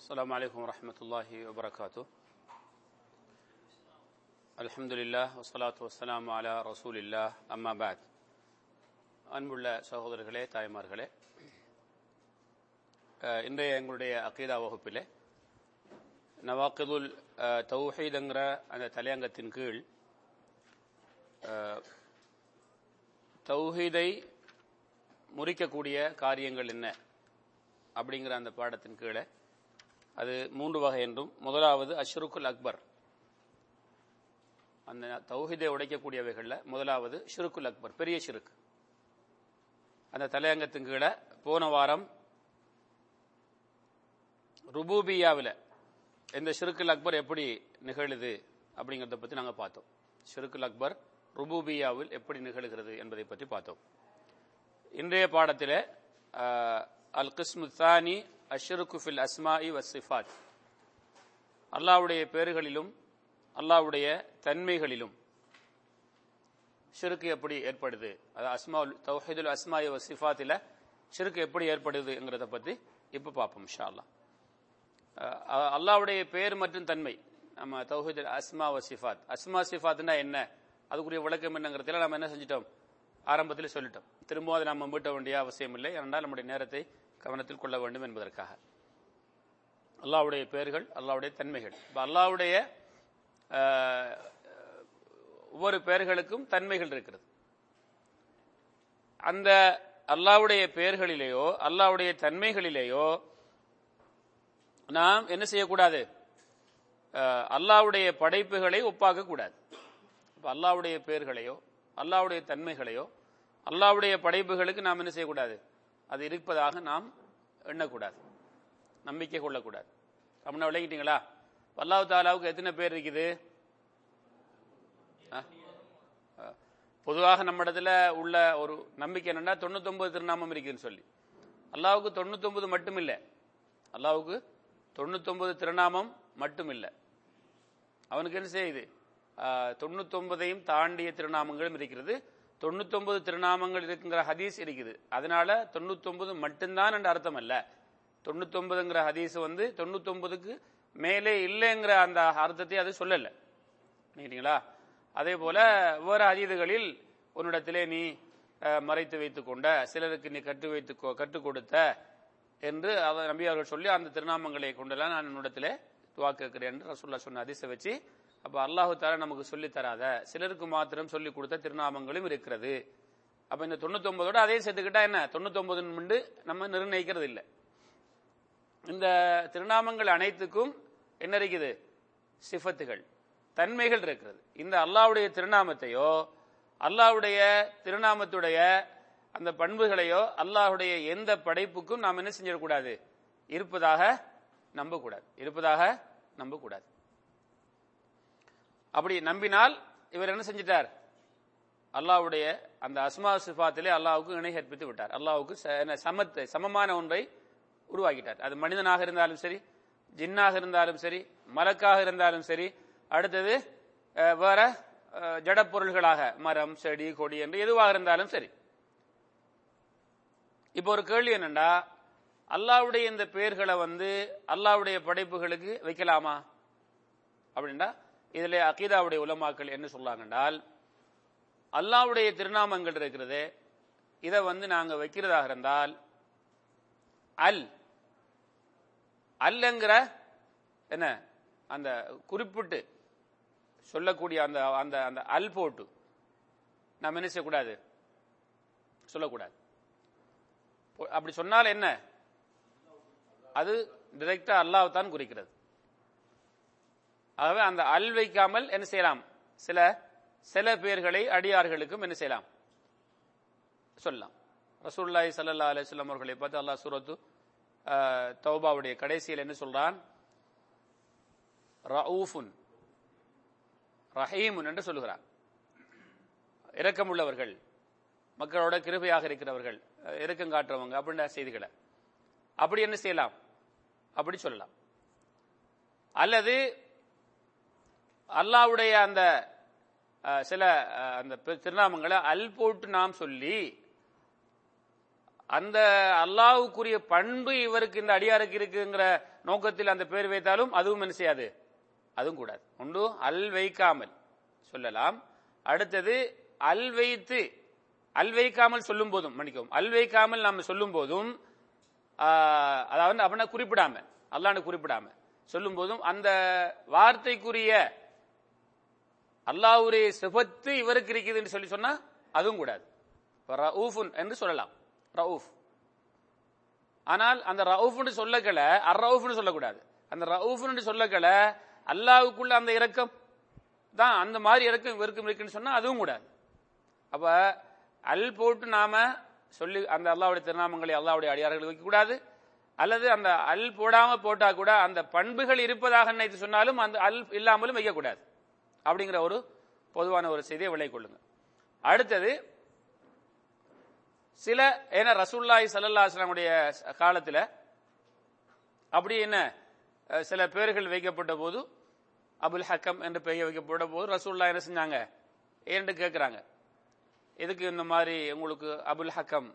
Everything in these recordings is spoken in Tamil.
السلام عليكم ورحمة الله وبركاته الحمد لله والصلاة والسلام على رسول الله أما بعد அன்புள்ள சகோதரர்களே தாய்மார்களே அஹ், இன்றைய எங்களுடைய அகீதா வகுப்பிலே நவாக்கிதுல் அஹ், தௌஹீதுங்கிற அந்த தலையங்கத்தின் கீழ் அஹ், தௌஹீதை முறிக்கக்கூடிய காரியங்கள் என்ன அப்படிங்கிற அந்த பாடத்தின் கீழே அது மூன்று வகை என்றும் முதலாவது அஷ்ருக்குல் அக்பர். அந்த தௌஹிதை உடைக்கக்கூடியவைகளில் முதலாவது ஷிருக்குல் அக்பர் பெரிய ஷிருக்கு. அந்த தலையங்கத்தின் கீழே போன வாரம் ருபூபியாவில் இந்த ஷிருக்குல் அக்பர் எப்படி நிகழுது அப்படிங்கிறத பற்றி நாங்கள் பார்த்தோம். ஷிருக்குல் அக்பர் ருபூபியாவில் எப்படி நிகழ்கிறது என்பதை பற்றி பார்த்தோம். இன்றைய பாடத்தில் அல் கிஸ்மு தானி அஷ்ருக்கு ஃபில் அஸ்மாஇ வசிஃபாத் அல்லாவுடைய பேறுகளிலும் அல்லாவுடைய தன்மைகளிலும் ஷிருக்கு எப்படி ஏற்படுது? அது அஸ்மா தௌஹீதுல் அஸ்மாயி வசிஃபாத்தில் ஷிருக்கு எப்படி ஏற்படுதுங்கிறத பற்றி இப்போ பார்ப்போம் ஷா அல்லாஹ் அல்லாவுடைய பேர் மற்றும் தன்மை நம்ம தௌஹீதுல் அஸ்மா வசிஃபாத் அஸ்மா சிஃபாத்னா என்ன? அதுக்குரிய விளக்கம் என்னங்கிறதுல நம்ம என்ன செஞ்சிட்டோம்? ஆரம்பத்தில் சொல்லிட்டோம். திரும்பவும் அதை நம்ம மீட்ட வேண்டிய அவசியம் இல்லை. ஏனென்றால் நம்முடைய நேரத்தை கவனத்தில் கொள்ள வேண்டும் என்பதற்காக. அல்லாவுடைய பெயர்கள் அல்லாவுடைய தன்மைகள். இப்போ அல்லாவுடைய ஒவ்வொரு பெயர்களுக்கும் தன்மைகள் இருக்கிறது. அந்த அல்லாவுடைய பெயர்களிலேயோ அல்லாவுடைய தன்மைகளிலேயோ நாம் என்ன செய்யக்கூடாது? அஹ், அல்லாவுடைய படைப்புகளை ஒப்பாக்க கூடாது இப்போ அல்லாவுடைய பெயர்களையோ அல்லாவுடைய தன்மைகளையோ அல்லாவுடைய படைப்புகளுக்கு நாம் என்ன செய்யக்கூடாது? அது இருப்பதாக நாம் எண்ணக்கூடாது. நம்பிக்கை கொள்ளக்கூடாது. அப்படின்னா விளங்கிட்டீங்களா அல்லாஹ் தாலாவுக்கு எத்தனை பேர் இருக்குது? ஆ? பொதுவாக நம்ம இடத்துல உள்ள ஒரு நம்பிக்கை என்னன்னா தொண்ணூத்தொன்பது திருநாமம் இருக்குதுன்னு சொல்லி. அல்லாவுக்கு தொண்ணூத்தொன்பது மட்டும் இல்லை அல்லாவுக்கு தொண்ணூத்தொன்பது திருநாமம் மட்டும் இல்லை அவனுக்கு என்ன செய்யுது? தொண்ணூத்தொன்பதையும் தாண்டிய திருநாமங்களும் இருக்கிறது. தொண்ணூத்தொன்பது திருநாமங்கள் இருக்குங்கிற ஹதீஸ் இருக்குது. அதனால தொண்ணூத்தொன்பது மட்டும்தான் என்ற அர்த்தம் அல்ல. தொண்ணூத்தொன்பதுங்கிற ஹதீஸ் வந்து தொண்ணூத்தொன்பதுக்கு மேலே இல்லைங்கிற அந்த அர்த்தத்தை அது சொல்லல. சரிங்களா அதே போல வேறு அதீதுகளில் உன்னிடத்திலே நீ மறைத்து வைத்து கொண்ட சிலருக்கு நீ கற்று வைத்து கொ- கற்றுக் கொடுத்த என்று அவர் நம்பி அவர்கள் சொல்லி அந்த திருநாமங்களை கொண்டெல்லாம் நான் உன்னிடத்திலே துவா கேட்கிறேன் என்று ரசுல்லா சொன்ன அதிசை வச்சு அப்ப அல்லாஹு தாலா நமக்கு சொல்லி தராத. சிலருக்கு மாத்திரம் சொல்லி கொடுத்த திருநாமங்களும் இருக்கிறது. அப்ப இந்த தொண்ணூத்தொன்பதோட அதே சேர்த்துக்கிட்டா என்ன? தொண்ணூத்தொன்பது மிண்டு நம்ம நிர்ணயிக்கிறது இல்லை இந்த திருநாமங்கள் அனைத்துக்கும் என்ன இருக்குது? சிஃபத்துகள் தன்மைகள் இருக்கிறது. இந்த அல்லாவுடைய திருநாமத்தையோ அல்லாவுடைய திருநாமத்துடைய அந்த பண்புகளையோ அல்லாஹ்வுடைய எந்த படைப்புக்கும் நாம் என்ன செஞ்சிடக்கூடாது? இருப்பதாக நம்பக்கூடாது. இருப்பதாக நம்பக்கூடாது. அப்படி நம்பினால் இவர் என்ன செஞ்சிட்டார்? அல்லாஹ்வுடைய அந்த அஸ்மா சிஃபாத்திலே அல்லாவுக்கு இணை கற்பித்து விட்டார். அல்லாவுக்கு ச- சமத்தை சமமான ஒன்றை உருவாக்கிட்டார். அது மனிதனாக இருந்தாலும் சரி ஜின்னாக இருந்தாலும் சரி மலக்காக இருந்தாலும் சரி அடுத்தது வேற ஜடப்பொருள்களாக மரம் செடி கொடி என்று எதுவாக இருந்தாலும் சரி. இப்போ ஒரு கேள்வி என்னண்டா? அல்லாஹ்வுடைய இந்த பெயர்களை வந்து அல்லாவுடைய படைப்புகளுக்கு வைக்கலாமா? அப்படின்னா இதில் அகீதாவுடைய உலமாக்கள் என்ன சொல்லாங்கன்றால் அல்லாஹ்வுடைய திருநாமங்கள் இருக்கிறது இதை வந்து நாங்கள் வைக்கிறதாக இருந்தால் அல் அல்லங்கிற என்ன அந்த குறிப்பிட்டு சொல்லக்கூடிய அந்த அந்த அந்த அல் போட்டு நாம் என்ன செய்யக்கூடாது? சொல்லக்கூடாது. அப்படி சொன்னால் என்ன? அது டிரெக்டா அல்லாஹ் தான் குறிக்கிறது. ஆகவே அந்த அல் வைக்காமல் என்ன செய்யலாம்? சில சில பேர்களை அடியார்களுக்கும் என்ன செய்யலாம்? சொல்லலாம். ரசூல்லாய் சல்லா அலைஹி வஸல்லம் அவர்களை பார்த்து அல்லாஹ் சூரத்து அஹ், தௌபாவுடைய கடைசியில் என்ன சொல்றான்? ரவுஃபுன் ரஹீமுன் என்று சொல்லுகிறான் இரக்கமுள்ளவர்கள் மக்களோட கிருபையாக இருக்கிறவர்கள் இரக்கம் காட்டுறவங்க அப்படின்ற செய்திகளை. அப்படி என்ன செய்யலாம்? அப்படி சொல்லலாம். அல்லது அல்லாவுடைய அந்த சில அந்த பெ- திருநாமங்களை அல் போட்டு நாம் சொல்லி அந்த அல்லாவுக்குரிய பண்பு இவருக்கு இந்த அடியாருக்கு இருக்குங்கிற நோக்கத்தில் அந்த பேர் வைத்தாலும் அதுவும் என்ன செய்யாது? அதுவும் கூடாது. ஒன்று அல் வைக்காமல் சொல்லலாம். அடுத்தது அல் வைத்து அல் வைக்காமல் சொல்லும் போதும் மன்னிக்கவும் அல் வைக்காமல் நாம் சொல்லும் போதும் அதாவது அப்படின்னா குறிப்பிடாம அல்லாண்டு குறிப்பிடாம சொல்லும் போதும் அந்த வார்த்தைக்குரிய அல்லாஹ்வுடைய சிபத்து இவருக்கு இருக்குதுன்னு சொல்லி சொன்னா அதுவும் கூடாது. ரவுஃபுன் என்று சொல்லலாம். ரவுஃப். ஆனால் அந்த ரவுஃப்னு சொல்லக்கல அர் ரவுஃப்னு சொல்லக்கூடாது. அந்த ரவுஃப்னு சொல்லக்கல அல்லாவுக்குள்ள அந்த இரக்கம் தான் அந்த மாதிரி இறக்கம் இவருக்கும் இருக்குன்னு சொன்னா அதுவும் கூடாது. அப்ப அல் போட்டு நாம சொல்லி அந்த அல்லாவுடைய திருநாமங்களை அல்லாவுடைய அடியார்கள் வைக்கக்கூடாது அல்லது அந்த அல் போடாம போட்டா கூட அந்த பண்புகள் இருப்பதாக நினைத்து சொன்னாலும் அந்த அல் இல்லாமலும் வைக்கக்கூடாது அப்படிங்கிற ஒரு பொதுவான ஒரு செய்தியை விலை கொள்ளுங்க. அடுத்தது சில ஏன்னா ரசூல்லாய் சல்லல்லா அஸ்லாமுடைய அப்படி என்ன சில பேர்கள் வைக்கப்பட்ட போது அபுல் ஹக்கம் என்று பெயர் வைக்கப்பட்ட போது ரசூல்லா என்ன செஞ்சாங்க? ஏன்னு கேட்குறாங்க எதுக்கு இந்த மாதிரி உங்களுக்கு அபுல் ஹக்கம்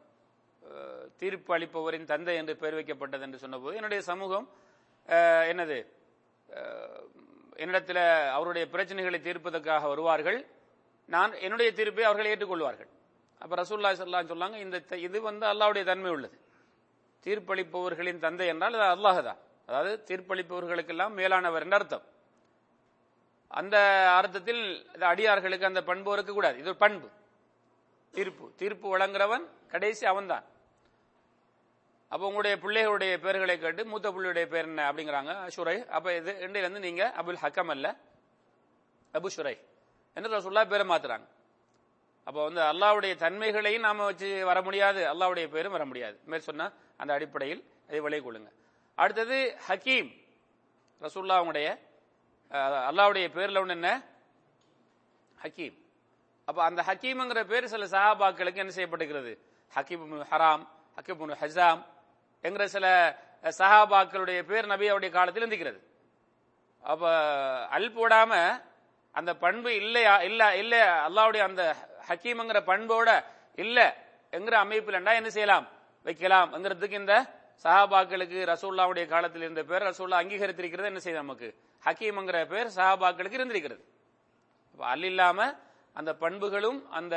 தீர்ப்பு அளிப்பவரின் தந்தை என்று பெயர் வைக்கப்பட்டது என்று சொன்னபோது என்னுடைய சமூகம் என்னது என்னிடத்தில் அவருடைய பிரச்சனைகளை தீர்ப்பதற்காக வருவார்கள். நான் என்னுடைய தீர்ப்பை அவர்கள் ஏற்றுக்கொள்வார்கள். அப்போ ரசூல்லா சொல்லான்னு சொன்னாங்க இந்த த- இது வந்து அல்லாஹ்வுடைய தன்மை உள்ளது. தீர்ப்பளிப்பவர்களின் தந்தை என்றால் அது அல்லாஹ் தான். அதாவது தீர்ப்பளிப்பவர்களுக்கெல்லாம் மேலானவர் என்ற அர்த்தம். அந்த அர்த்தத்தில் அடியார்களுக்கு அந்த பண்பு இருக்கக்கூடாது. இது ஒரு பண்பு. தீர்ப்பு. தீர்ப்பு வழங்குறவன் கடைசி அவன்தான். அப்போ உங்களுடைய பிள்ளைகளுடைய பெயர்களை கேட்டு மூத்த பிள்ளையுடைய பேர் என்ன அப்படிங்கிறாங்க? ஷுரை அப்ப இது இருந்து நீங்க அபுல் ஹக்கம் அல்ல அபு ஷுரை என்ன சொல்லா பேரை மாத்துறாங்க. அப்போ வந்து அல்லாவுடைய தன்மைகளையும் நாம வச்சு வர முடியாது அல்லாவுடைய பேரும் வர முடியாது. மேல் சொன்ன அந்த அடிப்படையில் அதை விலை கொள்ளுங்க. அடுத்தது ஹக்கீம். ரசூல்லா அவங்களுடைய அல்லாவுடைய பேரில் பேர்ல ஒன்று என்ன? ஹக்கீம். அப்ப அந்த ஹக்கீம்ங்கிற பேர் சில சஹாபாக்களுக்கு என்ன செய்யப்படுகிறது ஹக்கீம் ஹராம் ஹக்கீம் ஹசாம் என்கிற சில சஹாபாக்களுடைய பேர் நபியாவுடைய காலத்தில் இருந்திருக்கிறது. அப்ப அல் போடாம அந்த பண்பு இல்லையா இல்ல இல்ல அல்லாவுடைய அந்த ஹக்கீம்ங்கிற பண்போட இல்ல என்கிற அமைப்பில் என்ன செய்யலாம்? வைக்கலாம் என்கிறதுக்கு இந்த சஹாபாக்களுக்கு ரசூல்லாவுடைய காலத்தில் இருந்த பேர் ரசூல்லா அங்கீகரித்திருக்கிறது என்ன செய்யுது நமக்கு? ஹக்கீம்ங்கிற பேர் சஹாபாக்களுக்கு இருந்திருக்கிறது. அல் இல்லாம அந்த பண்புகளும் அந்த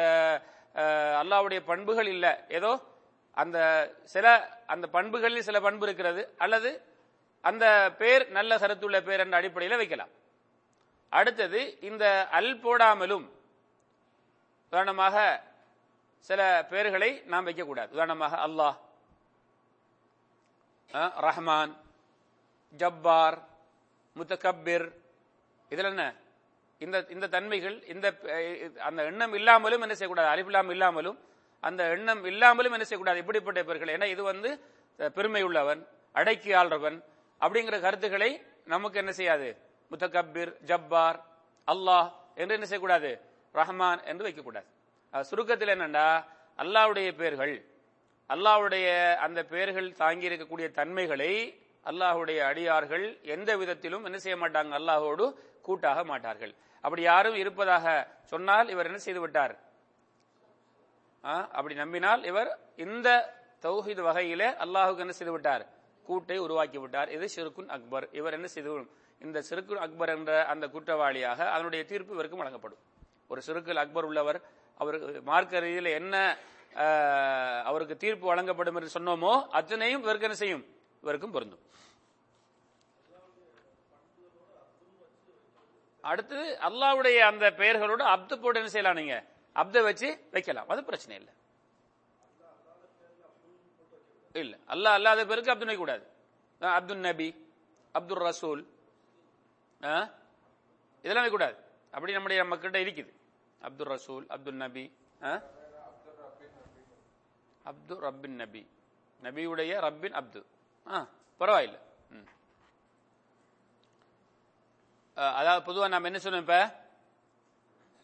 அல்லாவுடைய பண்புகள் இல்ல. ஏதோ அந்த சில அந்த பண்புகளில் சில பண்பு இருக்கிறது அல்லது அந்த பேர் நல்ல சரத்துள்ள பேர் என்ற அடிப்படையில் வைக்கலாம். அடுத்தது இந்த அல் போடாமலும் உதாரணமாக சில பேர்களை நாம் வைக்கக்கூடாது. உதாரணமாக அல்லாஹ் ரஹ்மான் ஜப்பார் முத்தகப்பிர் இதில் என்ன? இந்த இந்த தன்மைகள் இந்த அந்த எண்ணம் இல்லாமலும் என்ன செய்யக்கூடாது? அலிஃபில்லாம் இல்லாமலும் அந்த எண்ணம் இல்லாமலும் என்ன செய்யக்கூடாது? இப்படிப்பட்ட பெயர்கள் ஏன்னா இது வந்து பெருமை உள்ளவன் அடக்கி ஆள்றவன் அப்படிங்கிற கருத்துக்களை நமக்கு என்ன செய்யாது? முத்தகப்பிர் ஜப்பார் அல்லாஹ் என்று என்ன செய்யக்கூடாது? ரஹ்மான் என்று வைக்கக்கூடாது. சுருக்கத்தில் என்னண்டா? அல்லாஹ்வுடைய பெயர்கள் அல்லாஹ்வுடைய அந்த பெயர்கள் தாங்கி இருக்கக்கூடிய தன்மைகளை அல்லாஹ்வுடைய அடியார்கள் எந்த விதத்திலும் என்ன செய்ய மாட்டாங்க? அல்லாஹோடு கூட்டாக மாட்டார்கள். அப்படி யாரும் இருப்பதாக சொன்னால் இவர் என்ன செய்து விட்டார்? அப்படி நம்பினால் இவர் இந்த தௌஹீத் வகையிலே அல்லாஹுக்கு என்ன செய்து விட்டார் கூட்டை உருவாக்கி விட்டார் இது ஷிருக்குன் அக்பர். இவர் என்ன செய்து இந்த சிறுக்குன் அக்பர் என்ற அந்த குற்றவாளியாக அதனுடைய தீர்ப்பு இவருக்கும் வழங்கப்படும். ஒரு சிறுக்குல் அக்பர் உள்ளவர் அவர் மார்க்க ரீதியில் என்ன அவருக்கு தீர்ப்பு வழங்கப்படும் என்று சொன்னோமோ அத்தனையும் இவருக்கு என்ன செய்யும்? இவருக்கும் பொருந்தும். அடுத்தது அல்லாவுடைய அந்த பெயர்களோடு அப்து போட்டு என்ன செய்யலாம் நீங்க? அப்த வச்சு வைக்கலாம். அது பிரச்சனை இல்லை. இல்ல. அல்லாஹ் அல்லாத பேருக்கு அப்துல் வைக்க கூடாது. அப்துல் நபி அப்துல் ரசூல் இதெல்லாம் வைக்கக்கூடாது அப்படி நம்முடைய மக்கள்கிட்ட இருக்குது. அப்துல் ரசூல் அப்துல் நபி அஹ், அப்து ரப்பின் நபி. நபியுடைய ரப்பின் அப்து. ஆ பரவாயில்ல. அதாவது பொதுவாக நாம் என்ன சொன்னோம் இப்ப?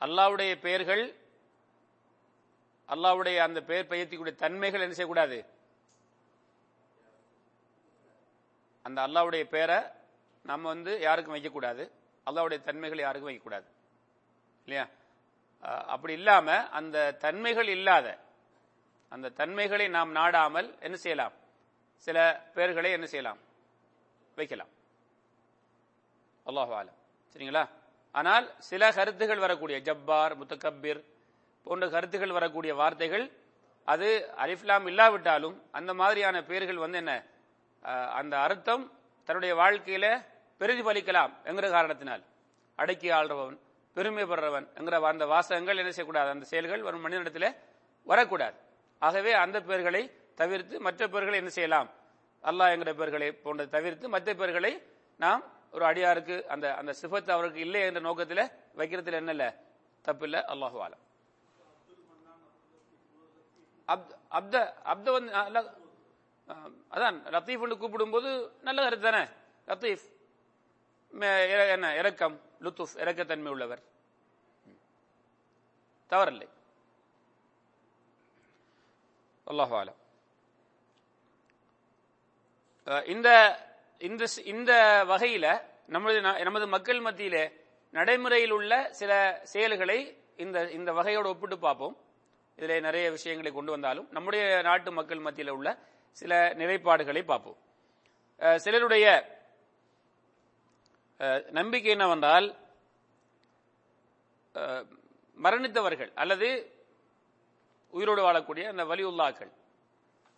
அல்லாவுடைய பெயர்கள் அல்லாவுடைய அந்த பெயர் பெயர்த்திக்கூடிய தன்மைகள் என்ன செய்யக்கூடாது? அந்த அல்லாவுடைய பெயரை நம்ம வந்து யாருக்கும் வைக்கக்கூடாது. அல்லாவுடைய தன்மைகள் யாருக்கும் வைக்கக்கூடாது. இல்லையா? அப்படி இல்லாம அந்த தன்மைகள் இல்லாத அந்த தன்மைகளை நாம் நாடாமல் என்ன செய்யலாம்? சில பெயர்களை என்ன செய்யலாம்? வைக்கலாம். அல்லாஹ் சரிங்களா? ஆனால் சில கருத்துகள் வரக்கூடிய ஜப்பார் முத்தகப்பிர் போன்ற கருத்துகள் வரக்கூடிய வார்த்தைகள் அது அலிஃப்லாம் இல்லாவிட்டாலும் அந்த மாதிரியான பெயர்கள் வந்து என்ன அந்த அர்த்தம் தன்னுடைய வாழ்க்கையில பிரதிபலிக்கலாம் என்கிற காரணத்தினால். அடக்கி ஆள்றவன் பெருமைப்படுறவன் என்கிற அந்த வாசகங்கள் என்ன செய்யக்கூடாது? அந்த செயல்கள் வரும் மனிதனிடத்தில் வரக்கூடாது. ஆகவே அந்த பெயர்களை தவிர்த்து மற்ற பெயர்களை என்ன செய்யலாம்? அல்லாஹ் என்கிற பெயர்களை போன்ற தவிர்த்து மற்ற பெயர்களை நாம் ஒரு அடியாருக்கு அந்த அந்த சிஃபத் அவருக்கு இல்லை என்ற நோக்கத்தில் வைக்கிறதுல என்ன இல்லை? தப்பில்லை. அல்லாஹு ஆலம் அப்த அப்த அப்த வந்து அதான் லத்தீஃப்னு கூப்பிடும்போது நல்ல கருத்து தானே? லத்தீஃப் என்ன இறக்கம் லுத்துஃப் இறக்கத்தன்மை உள்ளவர். தவறில்லை. அல்லாஹாலம் இந்த இந்த இந்த வகையில நமது நமது மக்கள் மத்தியிலே நடைமுறையில் உள்ள சில செயல்களை இந்த இந்த வகையோடு ஒப்பிட்டு பார்ப்போம். இதில் நிறைய விஷயங்களை கொண்டு வந்தாலும் நம்முடைய நாட்டு மக்கள் மத்தியில் உள்ள சில நிலைப்பாடுகளை பார்ப்போம். அஹ், சிலருடைய அஹ், நம்பிக்கை என்னவென்றால் மரணித்தவர்கள் அல்லது உயிரோடு வாழக்கூடிய அந்த வலியுல்லாக்கள்.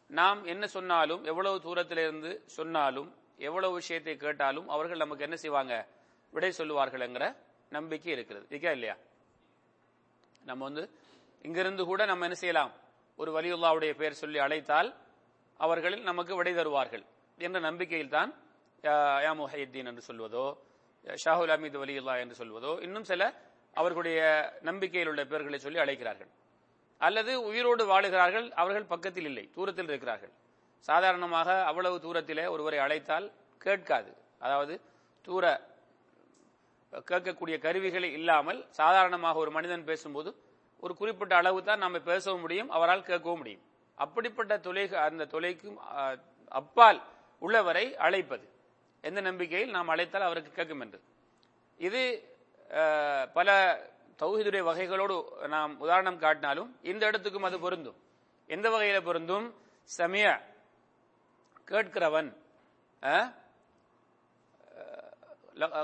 நாம் என்ன சொன்னாலும் எவ்வளவு தூரத்திலிருந்து சொன்னாலும் எவ்வளவு விஷயத்தை கேட்டாலும் அவர்கள் நமக்கு என்ன செய்வாங்க? விடை சொல்லுவார்கள் என்கிற நம்பிக்கை இருக்கிறது. இருக்கா இல்லையா? நம்ம வந்து இங்கிருந்து கூட நம்ம என்ன செய்யலாம்? ஒரு வலியுல்லாவுடைய பெயர் சொல்லி அழைத்தால் அவர்கள் நமக்கு விடை தருவார்கள். என்ற நம்பிக்கையில் தான் யா என்று சொல்வதோ ஷாஹுல் அமீது வலியுல்லா என்று சொல்வதோ இன்னும் சில அவர்களுடைய நம்பிக்கையில் உள்ள பெயர்களை சொல்லி அழைக்கிறார்கள். அல்லது உயிரோடு வாழுகிறார்கள் அவர்கள் பக்கத்தில் இல்லை தூரத்தில் இருக்கிறார்கள். சாதாரணமாக அவ்வளவு தூரத்திலே ஒருவரை அழைத்தால் கேட்காது. அதாவது தூர கேட்கக்கூடிய கருவிகளை இல்லாமல் சாதாரணமாக ஒரு மனிதன் பேசும்போது ஒரு குறிப்பிட்ட அளவு தான் நம்ம பேசவும் முடியும் அவரால் கேட்கவும் முடியும். அப்படிப்பட்ட தொலை அந்த தொலைக்கும் அப்பால் உள்ளவரை அழைப்பது. எந்த நம்பிக்கையில் நாம் அழைத்தால் அவருக்கு கேட்கும் என்று. இது பல தௌஹிதுடைய வகைகளோடு நாம் உதாரணம் காட்டினாலும் இந்த இடத்துக்கும் அது பொருந்தும். எந்த வகையில் பொருந்தும்? சமய கேட்கிறவன்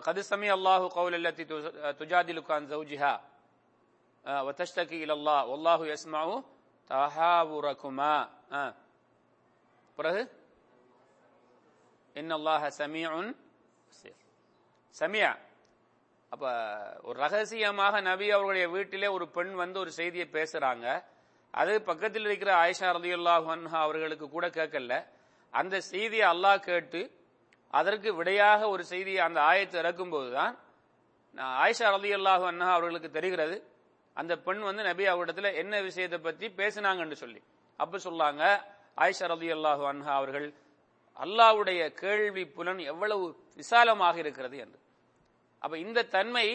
கது சமய அல்லாஹு கவுல் அல்லத்தி துஜாதிலுக்கான் சௌஜிஹா. வத்தஷ்தகி இல்லல்லா ஒல்லாஹு யஸ்மாவு தஹாவுரகுமா. பிறகு? இன்னல்லாஹ சமியுன் சமியா. அப்போ ஒரு ரகசியமாக நபி அவர்களுடைய வீட்டிலே ஒரு பெண் வந்து ஒரு செய்தியை பேசுகிறாங்க அது பக்கத்தில் இருக்கிற ஆயிஷா அன்ஹா அவர்களுக்கு கூட கேட்கல. அந்த செய்தியை அல்லாஹ் கேட்டு அதற்கு விடையாக ஒரு செய்தியை அந்த ஆயத்தை இறக்கும்போது தான் ஆயிஷா ரதியுல்லாஹ் அன்ஹா அவர்களுக்கு தெரிகிறது. அந்த பெண் வந்து நபி அவரிடத்துல என்ன விஷயத்தை பத்தி பேசினாங்கன்னு சொல்லி. அப்ப சொல்லாங்க ஆயிஷா ரலியல்லாஹு அன்ஹா அவர்கள் அல்லாவுடைய கேள்வி புலன் எவ்வளவு விசாலமாக இருக்கிறது என்று. அப்ப இந்த தன்மை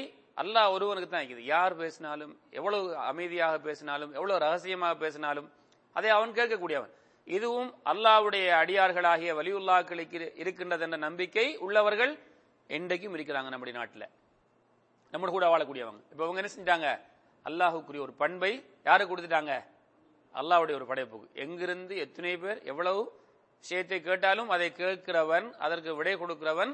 அல்லாஹ் ஒருவனுக்கு தான் இருக்குது. யார் பேசினாலும் எவ்வளவு அமைதியாக பேசினாலும் எவ்வளவு ரகசியமாக பேசினாலும் அதை அவன் கேட்கக்கூடியவன். இதுவும் அல்லாஹ்வுடைய அடியார்களாகிய வலியுல்லாக்களுக்கு இருக்கின்றது என்ற நம்பிக்கை உள்ளவர்கள் என்றைக்கும் இருக்கிறாங்க நம்முடைய நாட்டில். நம்ம கூட வாழக்கூடியவங்க. இப்ப அவங்க என்ன செஞ்சாங்க அல்லாஹுக்குரிய ஒரு பண்பை யாரு கொடுத்துட்டாங்க? அல்லாஹுடைய ஒரு படைப்புக்கு. எங்கிருந்து எத்தனை பேர் எவ்வளவு விஷயத்தை கேட்டாலும் அதை கேட்கிறவன் அதற்கு விடை கொடுக்கிறவன்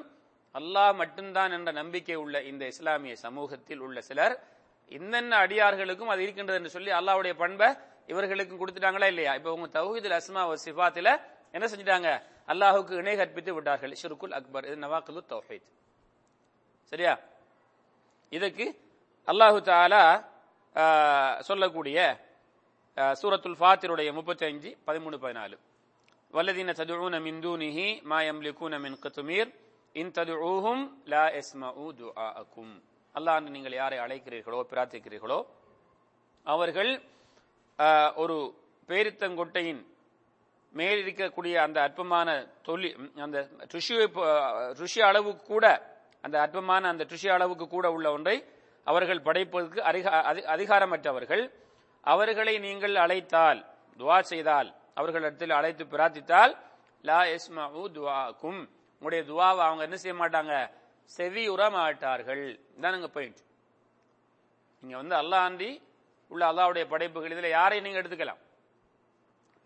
அல்லாஹ் மட்டும்தான் என்ற நம்பிக்கை உள்ள இந்த இஸ்லாமிய சமூகத்தில் உள்ள சிலர். இன்னென்ன அடியார்களுக்கும் அது இருக்கின்றது என்று சொல்லி அல்லாவுடைய பண்பை இவர்களுக்கும் கொடுத்துட்டாங்களா இல்லையா? இப்ப உங்க தௌஹீதுல் அஸ்மா வ சிஃபாத்தில என்ன செஞ்சிட்டாங்க? அல்லாஹுக்கு இணை கற்பித்து விட்டார்கள். ஷிருக்குல் அக்பர் இது நவாக்குல் தௌஹீத். சரியா? இதுக்கு அல்லாஹு தாலா சொல்லக்கூடிய சூரத்துல் ஃபாத்திருடைய முப்பத்தஞ்சு பதிமூணு பதினாலு. வல்லதீன ததுஊன மின் தூனிஹி மா யம்லிகூன மின் கத்துமீர் இன் ததுஊஹும் லா எஸ்மஉ துஆஅக்கும் அல்லாஹ் நீங்கள் யாரை அழைக்கிறீர்களோ பிரார்த்திக்கிறீர்களோ அவர்கள் ஒரு பேரித்தங்கொட்டையின் மேல் இருக்கக்கூடிய அந்த அற்பமான தொழில் அந்த ருஷி ருஷி அளவுக்கு கூட அந்த அற்பமான அந்த ருஷி அளவுக்கு கூட உள்ள ஒன்றை அவர்கள் படைப்பதற்கு அதிகா- அதி- அதிகாரமற்றவர்கள். அவர்களை நீங்கள் அழைத்தால் துவா செய்தால் அவர்களிடத்தில் அழைத்து பிரார்த்தித்தால் லா எஸ்மஉ துவாக்கும். உங்களுடைய துவாவை அவங்க என்ன செய்ய மாட்டாங்க? செவியுற மாட்டார்கள். தானுங்க பாயிண்ட் நீங்க வந்து அல்லாஹ் ஆண்டி உள்ள அல்லாவுடைய படைப்புகள் இதில் யாரை நீங்க எடுத்துக்கலாம்?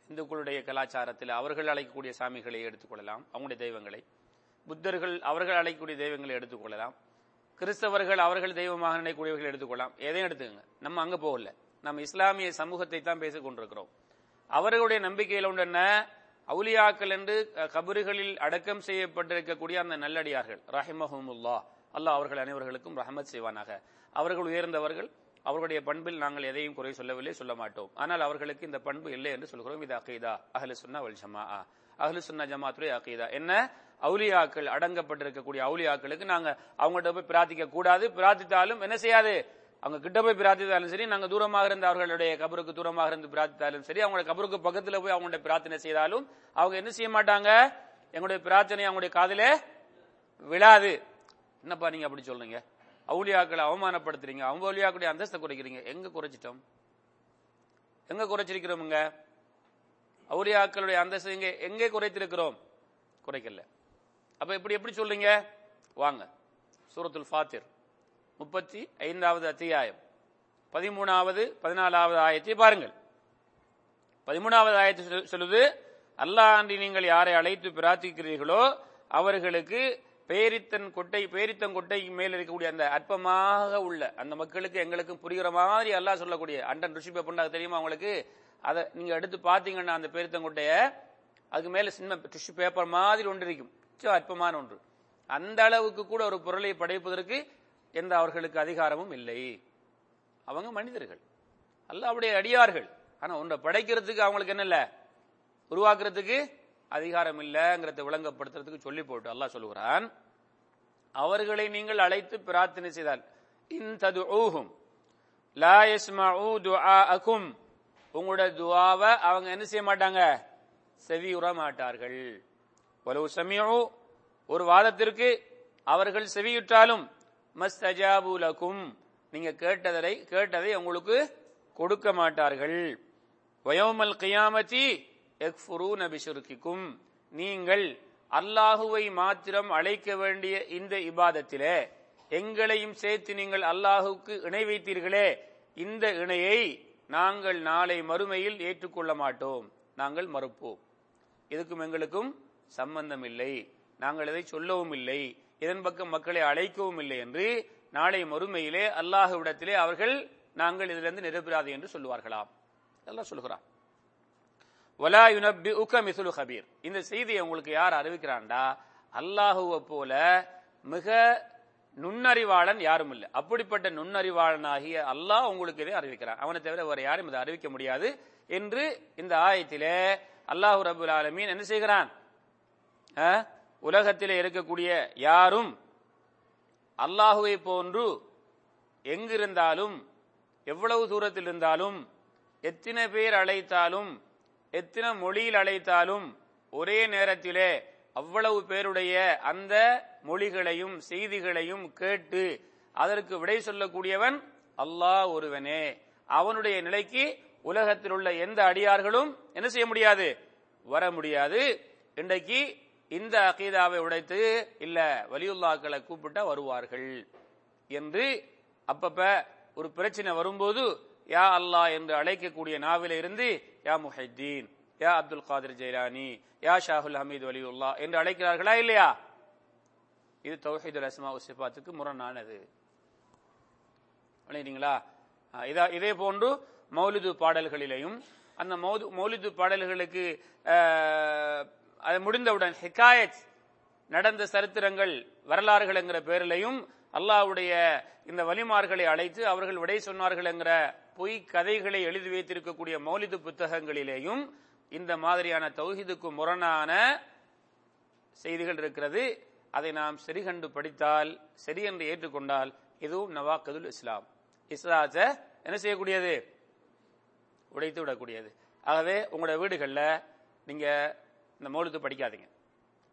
இந்துக்களுடைய கலாச்சாரத்தில் அவர்கள் அழைக்கக்கூடிய சாமிகளை எடுத்துக்கொள்ளலாம் அவங்களுடைய தெய்வங்களை. புத்தர்கள் அவர்கள் அழைக்கக்கூடிய தெய்வங்களை எடுத்துக்கொள்ளலாம் கிறிஸ்தவர்கள் அவர்கள் தெய்வமாக நினைக்கூடியவர்கள் எடுத்துக்கொள்ளலாம். எதையும் எடுத்துக்கங்க. நம்ம அங்க போகல. நம்ம இஸ்லாமிய சமூகத்தை தான் பேசிக் கொண்டிருக்கிறோம். அவர்களுடைய நம்பிக்கையில் உண்டு என்ன? அவுலியாக்கள் என்று கபறுகளில் அடக்கம் செய்யப்பட்டிருக்கக்கூடிய அந்த நல்லடியார்கள். ரஹிமஹமுல்லா. அல்லாஹ் அவர்கள் அனைவர்களுக்கும் ரஹமத் செய்வானாக. அவர்கள் உயர்ந்தவர்கள். அவர்களுடைய பண்பில் நாங்கள் எதையும் குறை சொல்லவில்லை சொல்ல மாட்டோம். ஆனால் அவர்களுக்கு இந்த பண்பு இல்லை என்று சொல்கிறோம். இது அகீதா. அஹலு சுன்னா வல் ஜமா அஹலு சுன்னா ஜமாத்துடைய அகீதா. என்ன? அவுலியாக்கள் அடங்கப்பட்டிருக்கக்கூடிய அவுலியாக்களுக்கு நாங்க அவங்கள்ட்ட போய் பிரார்த்திக்க கூடாது. பிரார்த்தித்தாலும் என்ன செய்யாது? அவங்க கிட்ட போய் பிரார்த்தித்தாலும் சரி நாங்க தூரமாக இருந்து அவர்களுடைய கபருக்கு தூரமாக இருந்து பிரார்த்தித்தாலும் சரி அவங்களோட கபருக்கு பக்கத்துல போய் அவங்களுடைய பிரார்த்தனை செய்தாலும் அவங்க என்ன செய்ய மாட்டாங்க? எங்களுடைய பிரார்த்தனை அவங்களுடைய காதலே விழாது. என்னப்பா நீங்க அப்படி சொல்றீங்க? அவுலியாக்களை அவமானப்படுத்துறீங்க. அவங்க அவுலியாக்களுடைய அந்தஸ்தை குறைக்கிறீங்க. எங்க குறைச்சிட்டோம்? எங்க குறைச்சிருக்கிறோமுங்க? அவுலியாக்களுடைய அந்தஸ்து எங்க எங்கே குறைத்திருக்கிறோம்? குறைக்கல. அப்ப இப்படி எப்படி சொல்றீங்க? வாங்க. சூரத்துல் ஃபாத்திர். முப்பத்தி ஐந்தாவது அத்தியாயம். பதிமூணாவது பதினாலாவது ஆயத்தை பாருங்கள். பதிமூணாவது ஆயத்தை சொல்லுது அல்லாஹ் நீங்கள் யாரை அழைத்து பிரார்த்திக்கிறீர்களோ அவர்களுக்கு பேரித்தன் கொட்டை பேரித்தன் கொட்டைக்கு மேல் இருக்கக்கூடிய அந்த அற்பமாக உள்ள அந்த மக்களுக்கு எங்களுக்கு புரிகிற மாதிரி அல்லாஹ் சொல்லக்கூடிய அண்டன் ருஷி பேப்பர் தெரியுமா அவங்களுக்கு அதை நீங்க எடுத்து பார்த்தீங்கன்னா அந்த பேரித்தன் கொட்டைய அதுக்கு மேல சின்ன டிஷ்யூ பேப்பர் மாதிரி ஒன்று இருக்கும். மிச்சம் அற்பமான ஒன்று. அந்த அளவுக்கு கூட ஒரு பொருளை படைப்பதற்கு எந்த அவர்களுக்கு அதிகாரமும் இல்லை. அவங்க மனிதர்கள். அல்லாஹ்வுடைய அடியார்கள். ஆனா ஒன்றை படைக்கிறதுக்கு அவங்களுக்கு என்ன இல்லை உருவாக்குறதுக்கு அதிகாரம் இல்லைங்கிறத விளங்கப்படுத்துறதுக்கு சொல்லி போட்டு அல்லாஹ் சொல்லுகிறான் அவர்களை நீங்கள் அழைத்து பிரார்த்தனை செய்தால் இன் ததுஊஹும் லா யஸ்மஊ துஆஅக்கும் உங்களோட துஆவை அவங்க என்ன செய்ய மாட்டாங்க? செவியுற மாட்டார்கள். வலவு சமியூ ஒரு வாதத்திற்கு அவர்கள் செவியுற்றாலும் மஸ்தஜாபு லக்கும் நீங்க கேட்டதை கேட்டதை உங்களுக்கு கொடுக்க மாட்டார்கள். வயோமல் கியாமதி எக்ஃபுரூன நபிஷுருக்கிக்கும் நீங்கள் அல்லாஹுவை மாத்திரம் அழைக்க வேண்டிய இந்த இபாதத்திலே எங்களையும் சேர்த்து நீங்கள் அல்லாஹுக்கு இணை வைத்தீர்களே இந்த இணையை நாங்கள் நாளை மறுமையில் ஏற்றுக்கொள்ள மாட்டோம். நாங்கள் மறுப்போம். இதுக்கும் எங்களுக்கும் சம்பந்தம் இல்லை நாங்கள் இதை சொல்லவும் இல்லை இதன் பக்கம் மக்களை அழைக்கவும் இல்லை என்று நாளை மறுமையிலே அல்லாஹுவிடத்திலே அவர்கள் நாங்கள் இதிலிருந்து நிரபராதி என்று சொல்லுவார்களாம். எல்லாம் சொல்லுகிறான். ஒலா யுனப்பி உக்க மிசுலு ஹபீர் இந்த செய்தியை உங்களுக்கு யார் அறிவிக்கிறான்டா? அல்லாஹுவை போல மிக நுண்ணறிவாளன் யாரும் இல்லை அப்படிப்பட்ட நுண்ணறிவாளனாகிய அல்லாஹ் உங்களுக்கு இதை அறிவிக்கிறான். அவனை தவிர வேற யாரும் இதை அறிவிக்க முடியாது என்று இந்த ஆயத்திலே அல்லாஹு ரபுல் ஆலமீன் என்ன செய்கிறான்? உலகத்தில் இருக்கக்கூடிய யாரும் அல்லாஹுவை போன்று எங்கிருந்தாலும் எவ்வளவு தூரத்தில் இருந்தாலும் எத்தனை பேர் அழைத்தாலும் எத்தனை மொழியில் அழைத்தாலும் ஒரே நேரத்திலே அவ்வளவு பேருடைய அந்த மொழிகளையும் செய்திகளையும் கேட்டு அதற்கு விடை சொல்லக்கூடியவன் அல்லாஹ் ஒருவனே. அவனுடைய நிலைக்கு உலகத்தில் உள்ள எந்த அடியார்களும் என்ன செய்ய முடியாது? வர முடியாது. இன்றைக்கு இந்த அகீதாவை உடைத்து இல்ல வலியுல்லாக்களை கூப்பிட்டா வருவார்கள் என்று அப்பப்ப ஒரு பிரச்சனை வரும்போது யா அல்லா என்று அழைக்கக்கூடிய நாவில இருந்து யா முஹைத்தீன் யா அப்துல் காதிர் ஜெயலானி யா ஷாஹுல் ஹமீது வலியுல்லா என்று அழைக்கிறார்களா இல்லையா? இது தௌஹீதுல் அஸ்மா உசிபாத்துக்கு முரணானது. விளங்கிட்டீங்களா இதா இதே போன்று மௌலிது பாடல்களிலையும் அந்த மௌது- மௌலிது பாடல்களுக்கு அது முடிந்தவுடன் ஹிகாயத் நடந்த சரித்திரங்கள் வரலாறுகள் என்கிற பேரிலையும் அல்லாஹ்வுடைய இந்த வலிமார்களை அழைத்து அவர்கள் விடை சொன்னார்கள் என்கிற பொய் கதைகளை எழுதி வைத்திருக்கக்கூடிய மௌலிது புத்தகங்களிலேயும் இந்த மாதிரியான தௌஹிதுக்கு முரணான செய்திகள் இருக்கிறது. அதை நாம் சரிகண்டு படித்தால் சரி என்று ஏற்றுக்கொண்டால் இதுவும் நவாக்கதுல் இஸ்லாம். இஸ்லாத்தை என்ன செய்யக்கூடியது? உடைத்து விடக்கூடியது. ஆகவே உங்களோட வீடுகளில் நீங்கள் இந்த மௌலித்து படிக்காதீங்க.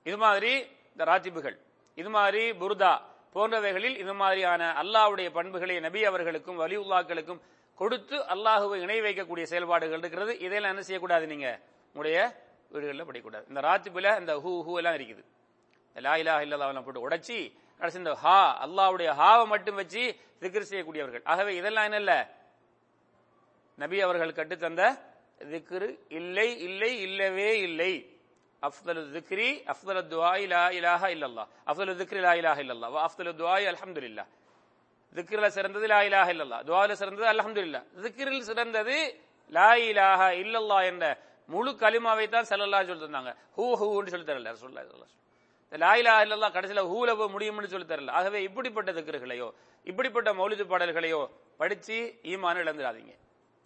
இது மாதிரி இந்த ராத்திபுகள் இது மாதிரி புர்தா போன்றவைகளில் இது மாதிரியான அல்லாஹ்வுடைய பண்புகளை நபி அவர்களுக்கும் வலியுல்லாக்களுக்கும் கொடுத்து அல்லாஹுவை இணை வைக்கக்கூடிய செயல்பாடுகள் இருக்கிறது. இதெல்லாம் என்ன செய்யக்கூடாது நீங்க? உங்களுடைய வீடுகளில் படிக்கக்கூடாது. இந்த ராத்திபுல இந்த ஹூ ஹூ எல்லாம் இருக்குது. இந்த லா இலா இல்லல்லாஹ் போட்டு உடைச்சி கடைசி இந்த ஹா அல்லாவுடைய ஹாவை மட்டும் வச்சு திக்ர் செய்யக்கூடியவர்கள். ஆகவே இதெல்லாம் என்ன இல்ல? நபி அவர்கள் கற்றுத்தந்த திக்ரு இல்லை இல்லை இல்லவே இல்லை. அஃதலு திக்ரி அஃதலு துஆஇ லா இலாஹ இல்லல்லா அஃதலு திக்ரி லா இலாஹ இல்லல்லா வ அஃதலு துஆஇ இல்லா திக்ரில் சிறந்தது லா இலாஹ இல்லல்லா துவாவில் சிறந்தது இல்லா திக்ரில் சிறந்தது லா இலாஹ இல்லல்லா என்ற முழு கலிமாவை தான் செல்லல்லா சொல்லி தந்தாங்க. ஹூ ஹூன்னு சொல்லி தரல. ரசூலுல்லாஹி ஸல்லல்லாஹு லா இலாஹ இல்லல்லா கடைசியில் ஹூல போய் முடியும்னு சொல்லி தரல. ஆகவே இப்படிப்பட்ட திக்ருகளையோ இப்படிப்பட்ட மௌலிது பாடல்களையோ படிச்சு ஈமான இழந்துடாதீங்க.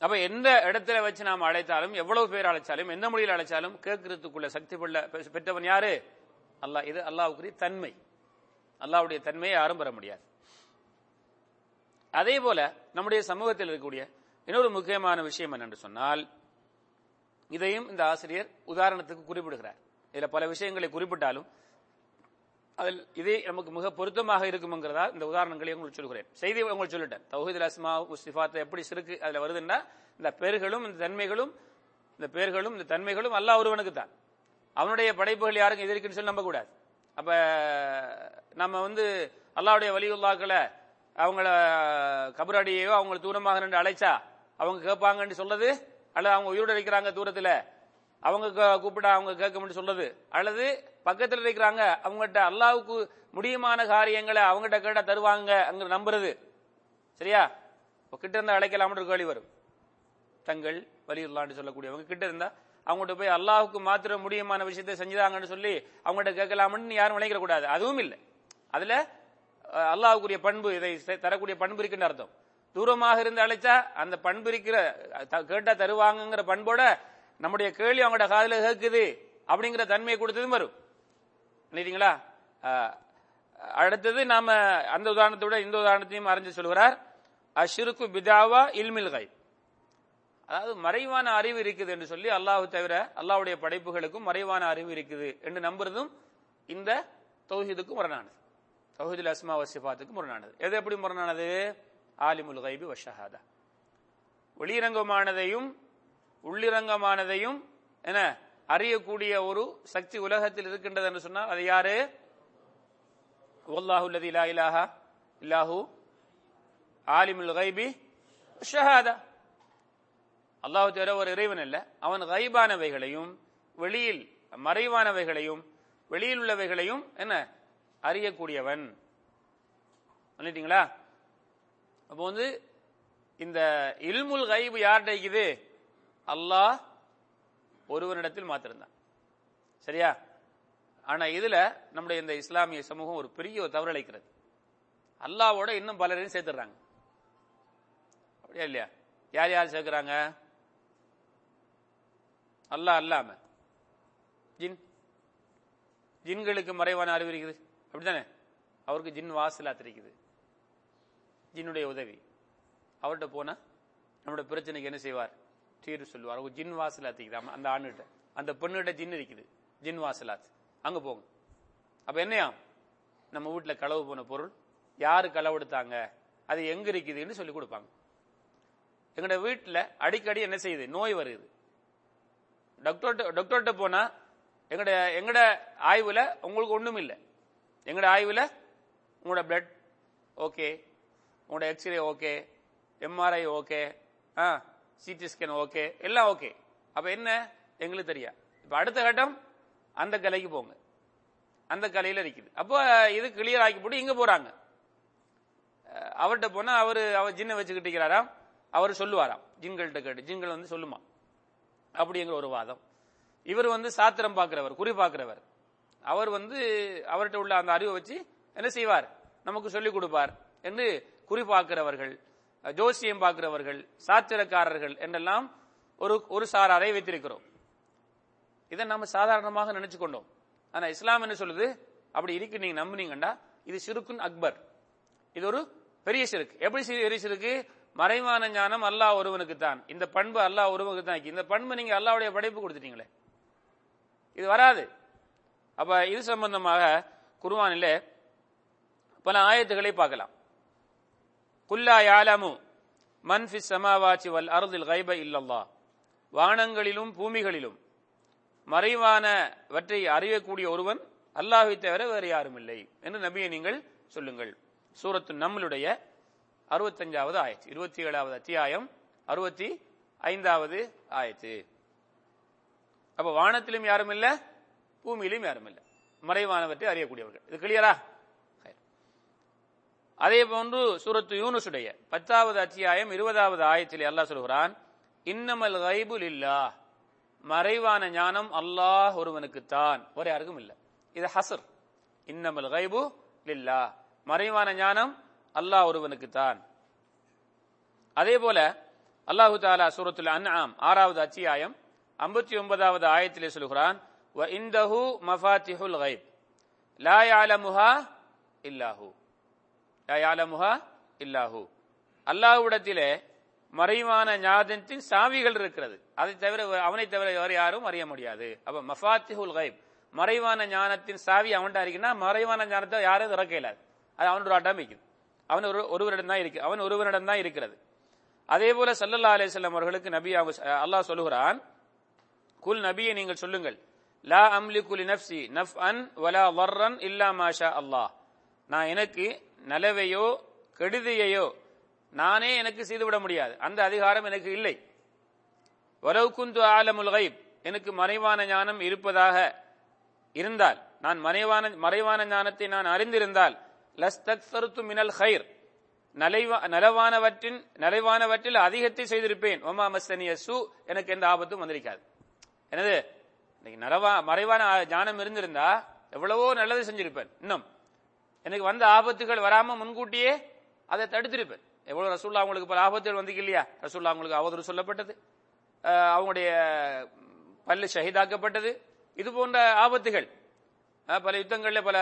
அப்ப எந்த இடத்துல வச்சு நாம் அழைத்தாலும் எவ்வளவு பேர் அழைச்சாலும் எந்த மொழியில் அழைச்சாலும் கேட்கறதுக்குள்ள சக்தி உள்ள பெற்றவன் யாரு? அல்லாஹ் இது அல்லாவுக்குரிய தன்மை. அல்லாவுடைய தன்மையை யாரும் பெற முடியாது. அதே போல நம்முடைய சமூகத்தில் இருக்கக்கூடிய இன்னொரு முக்கியமான விஷயம் என்னென்று சொன்னால் இதையும் இந்த ஆசிரியர் உதாரணத்துக்கு குறிப்பிடுகிறார். இதுல பல விஷயங்களை குறிப்பிட்டாலும் அதில் இதே நமக்கு மிக பொருத்தமாக இருக்குங்கிறதா இந்த உதாரணங்களை உங்களுக்கு சொல்கிறேன். செய்தி உங்களுக்கு சொல்லிட்டேன். தௌஹீதுல் அஸ்மா உஸ்திஃபாத் எப்படி சிறுக்கு அதில் வருதுன்னா இந்த பேர்களும் இந்த தன்மைகளும் இந்த பேர்களும் இந்த தன்மைகளும் அல்லாஹ் ஒருவனுக்கு தான். அவனுடைய படைப்புகள் யாருக்கும் இது இருக்குன்னு சொல்லி நம்பக்கூடாது. கூடாது அப்ப நம்ம வந்து அல்லாவுடைய வலியுல்லாக்களை அவங்கள கபராடியையோ அவங்கள தூரமாக நின்று அழைச்சா அவங்க கேட்பாங்கன்னு சொல்றது? அல்லது அவங்க உயிரோட இருக்கிறாங்க தூரத்தில் அவங்க க- கூப்பிட்டா அவங்க கேட்கும்னு சொல்றது? அல்லது பக்கத்தில் இருக்கிறாங்க அவங்ககிட்ட அல்லாவுக்கு முடியுமான காரியங்களை அவங்ககிட்ட கேட்டா தருவாங்க அங்க நம்புறது. சரியா? இப்ப கிட்ட இருந்தா அழைக்கலாம்னு ஒரு கேள்வி வரும். தங்கள் வலியுறுலான்னு சொல்லக்கூடியவங்க. கிட்ட இருந்தா அவங்ககிட்ட போய் அல்லாவுக்கு மாத்திர முடியுமான விஷயத்தை செஞ்சுதாங்கன்னு சொல்லி அவங்ககிட்ட கேட்கலாம்னு யாரும் விளைக்கிற கூடாது. அதுவும் இல்லை. அதுல அல்லாவுக்குரிய பண்பு இதை செ- தரக்கூடிய பண்பு இருக்குன்ற அர்த்தம். தூரமாக இருந்து அழைச்சா அந்த பண்பு இருக்கிற த- கேட்டா தருவாங்கங்கிற பண்போட நம்முடைய கேள்வி அவங்களோட காதல கேட்குது அப்படிங்கிற தன்மையை கொடுத்ததும் வரும். நினைக்கிறீங்களா அடுத்தது நாம அந்த உதாரணத்தோட இந்த உதாரணத்தையும் அறிஞ்சு சொல்கிறார் அஷிருக்கு பிதாவா இல்மில் கைப் அதாவது மறைவான அறிவு இருக்குது என்று சொல்லி அல்லாஹ் தவிர அல்லாவுடைய படைப்புகளுக்கும் மறைவான அறிவு இருக்குது என்று நம்புறதும் இந்த தௌஹீதுக்கும் முரணானது. தௌஹீதுல் அஸ்மா வசிஃபாத்துக்கு முரணானது. எது எப்படி முரணானது? ஆலிமுல் கைபி வஷஹாதா வெளிரங்கமானதையும் உள்ளிரங்கமானதையும் என்ன? அறியக்கூடிய ஒரு சக்தி உலகத்தில் இருக்கின்றது என்று சொன்னால் அது யாரு? ஒல்லாஹு அல்லதி இலா இலாஹா இல்லாஹு ஆலிமுல் கைபி ஷஹாதா. அல்லாஹு தேர ஒரு இறைவன் அல்ல. அவன் கைபானவைகளையும் வெளியில் மறைவானவைகளையும் வெளியில் உள்ளவைகளையும் என்ன? அறியக்கூடியவன். பண்ணிட்டீங்களா அப்போ வந்து இந்த இல்முல் கைபு யார்கிட்ட இருக்குது? அல்லாஹ் ஒருவனிடத்தில் மாத்திருந்தான் சரியா? ஆனா இதுல நம்முடைய இந்த இஸ்லாமிய சமூகம் ஒரு பெரிய ஒரு தவறளிக்கிறது அல்லாவோட இன்னும் பலரையும் சேர்த்துடுறாங்க. அப்படியா இல்லையா? யார் யார் சேர்க்கிறாங்க? அல்லாஹ் அல்லாம. ஜின். ஜின்களுக்கு மறைவான அறிவு இருக்குது. அப்படித்தானே? அவருக்கு ஜின் வாசலா தெரிக்குது ஜின்னுடைய உதவி. அவர்கிட்ட போனா நம்மளோட பிரச்சனைக்கு என்ன செய்வார்? தீர் சொல்லுவார். ஜின் வாசலாத் அந்த ஆணுகிட்ட. அந்த பொண்ணுகிட்ட ஜின் இருக்குது. ஜின் வாசலாத் அங்க போங்க. அப்ப என்னையா? நம்ம வீட்டுல களவு போன பொருள். யாரு களவு எடுத்தாங்க? அது எங்க இருக்குதுன்னு சொல்லி கொடுப்பாங்க. எங்கட வீட்டுல அடிக்கடி என்ன செய்யுது? நோய் வருது. டாக்டர்கிட்ட டாக்டர்கிட்ட போனா எங்கட எங்கட ஆய்வுல உங்களுக்கு ஒண்ணும் இல்லை. எங்கட ஆய்வுல உங்களோட பிளட் ஓகே உங்களோட எக்ஸ்ரே ஓகே எம்ஆர்ஐ ஓகே ஆ? சிடி ஸ்கேன் ஓகே எல்லாம் ஓகே. அப்ப என்ன? எங்களுக்கு தெரியா இப்ப அடுத்த கட்டம் அந்த கலைக்கு போங்க. அந்த கலையில இருக்குது அப்போ இது கிளியர் ஆக்கி போட்டு இங்க போறாங்க. அவர்கிட்ட போனா அவரு அவர் ஜின்னை வச்சுக்கிட்டு இருக்கிறாராம் அவர் சொல்லுவாராம். ஜின்கள்கிட்ட கேட்டு ஜின்கள் வந்து சொல்லுமா? அப்படிங்கிற ஒரு வாதம். இவர் வந்து சாத்திரம் பார்க்கிறவர் குறி பார்க்கிறவர். அவர் வந்து அவர்கிட்ட உள்ள அந்த அறிவை வச்சு என்ன செய்வார்? நமக்கு சொல்லிக் கொடுப்பார் என்று குறி பார்க்கிறவர்கள். ஜோசியம் பார்க்கிறவர்கள் சாத்திரக்காரர்கள் என்றெல்லாம் ஒரு ஒரு சாராரை வைத்திருக்கிறோம். இதை நம்ம சாதாரணமாக நினைச்சு கொண்டோம் ஆனா இஸ்லாம் என்ன சொல்லுது? அப்படி இருக்கு நீங்க நம்புனீங்கண்டா இது சிறுக்குன் அக்பர். இது ஒரு பெரிய சிறுக்கு. எப்படி பெரிய சிறுக்கு? மறைவான ஞானம் அல்லாஹ் ஒருவனுக்கு தான் இந்த பண்பு அல்லாஹ் ஒருவனுக்கு தான் இந்த பண்பு நீங்க அல்லாவுடைய படைப்பு கொடுத்துட்டீங்களே. இது வராது. அப்ப இது சம்பந்தமாக குர்ஆனிலே பல ஆயத்துக்களை பார்க்கலாம். குல்லா யாலமு மன் சமாவாச்சி வல் அருதில் கைப இல்லல்லா வானங்களிலும் பூமிகளிலும் மறைவானவற்றை அறியக்கூடிய ஒருவன் அல்லாஹை தவிர வேறு யாரும் இல்லை என்று நபியை நீங்கள் சொல்லுங்கள். சூரத்து நம்மளுடைய அறுபத்தஞ்சாவது ஆயத்து இருபத்தி ஏழாவது அத்தியாயம் அறுபத்தி ஐந்தாவது ஆயத்து. அப்ப வானத்திலும் யாரும் இல்லை பூமியிலும் யாரும் இல்லை மறைவானவற்றை அறியக்கூடியவர்கள். இது கிளியரா அதே போன்று சூரத்து யூனுசுடைய பத்தாவது அத்தியாயம் இருபதாவது ஆயத்தில் அல்லாஹ் சொல்கிறான் இன்னமல் கைபு இல்லா மறைவான ஞானம் அல்லாஹ் ஒருவனுக்குத்தான். ஒரு யாருக்கும் இல்ல. இது ஹசர். இன்னமல் கைபு இல்லா மறைவான ஞானம் அல்லாஹ் ஒருவனுக்குத்தான். அதே போல அல்லாஹு தாலா சூரத்துல் அன்ஆம் ஆறாவது அத்தியாயம் ஐம்பத்தி ஒன்பதாவது ஆயத்திலே சொல்கிறான் வ இந்தஹு மஃபாத்திஹுல் கைப். லா யாலமுஹா இல்லாஹு. யாலமுஹா இல்லாஹு. அல்லாஹ்விடத்திலே மறைவான ஞானத்தின் சாவிகள் இருக்கிறது. அதை தவிர அவனை தவிர வேறு யாரும் அறிய முடியாது. அப்ப மஃபாத்திஹுல் கைப் மறைவான ஞானத்தின் சாவி அவன்கிட்ட இருக்குன்னா மறைவான ஞானத்தை யாரும் திறக்க இயலாது அது அவனோட ஆட்டம் அவன் ஒரு ஒருவரிடம் தான் இருக்கு அவன் ஒருவரிடம் தான் இருக்கிறது. அதே போல சல்லல்லா செல்லம் அவர்களுக்கு நபி அல்லாஹ் சொல்லுகிறான் குல் நபியை நீங்கள் சொல்லுங்கள். லா அம்லி குலி நப்சி நஃப் அன் வலா வர்ரன் இல்லா மாஷா அல்லாஹ். நான் எனக்கு நலவையோ கெடுதியையோ நானே எனக்கு செய்துவிட முடியாது. அந்த அதிகாரம் எனக்கு இல்லை. வலவு ஆலமுல் கைப் எனக்கு மறைவான ஞானம் இருப்பதாக இருந்தால் நான் மறைவான மறைவான ஞானத்தை நான் அறிந்திருந்தால் லஸ்தக்சருத்து மினல் ஹைர் நலைவா நலவானவற்றின் நலவானவற்றில் அதிகத்தை செய்திருப்பேன். ஒமா மஸ்தனிய சு எனக்கு எந்த ஆபத்தும் வந்திருக்காது. எனது இன்னைக்கு நலவா மறைவான ஞானம் இருந்திருந்தா எவ்வளவோ நல்லது செஞ்சிருப்பேன். இன்னும் எனக்கு வந்த ஆபத்துகள் வராம முன்கூட்டியே அதை தடுத்திருப்பேன். எவ்வளவு ரசூல்லா அவங்களுக்கு பல ஆபத்துகள் வந்தீங்க இல்லையா? ரசூல்லா அவங்களுக்கு அவதூறு சொல்லப்பட்டது. அவங்களுடைய பல்லு ஷஹீதாக்கப்பட்டது. இது போன்ற ஆபத்துகள் பல யுத்தங்களில் பல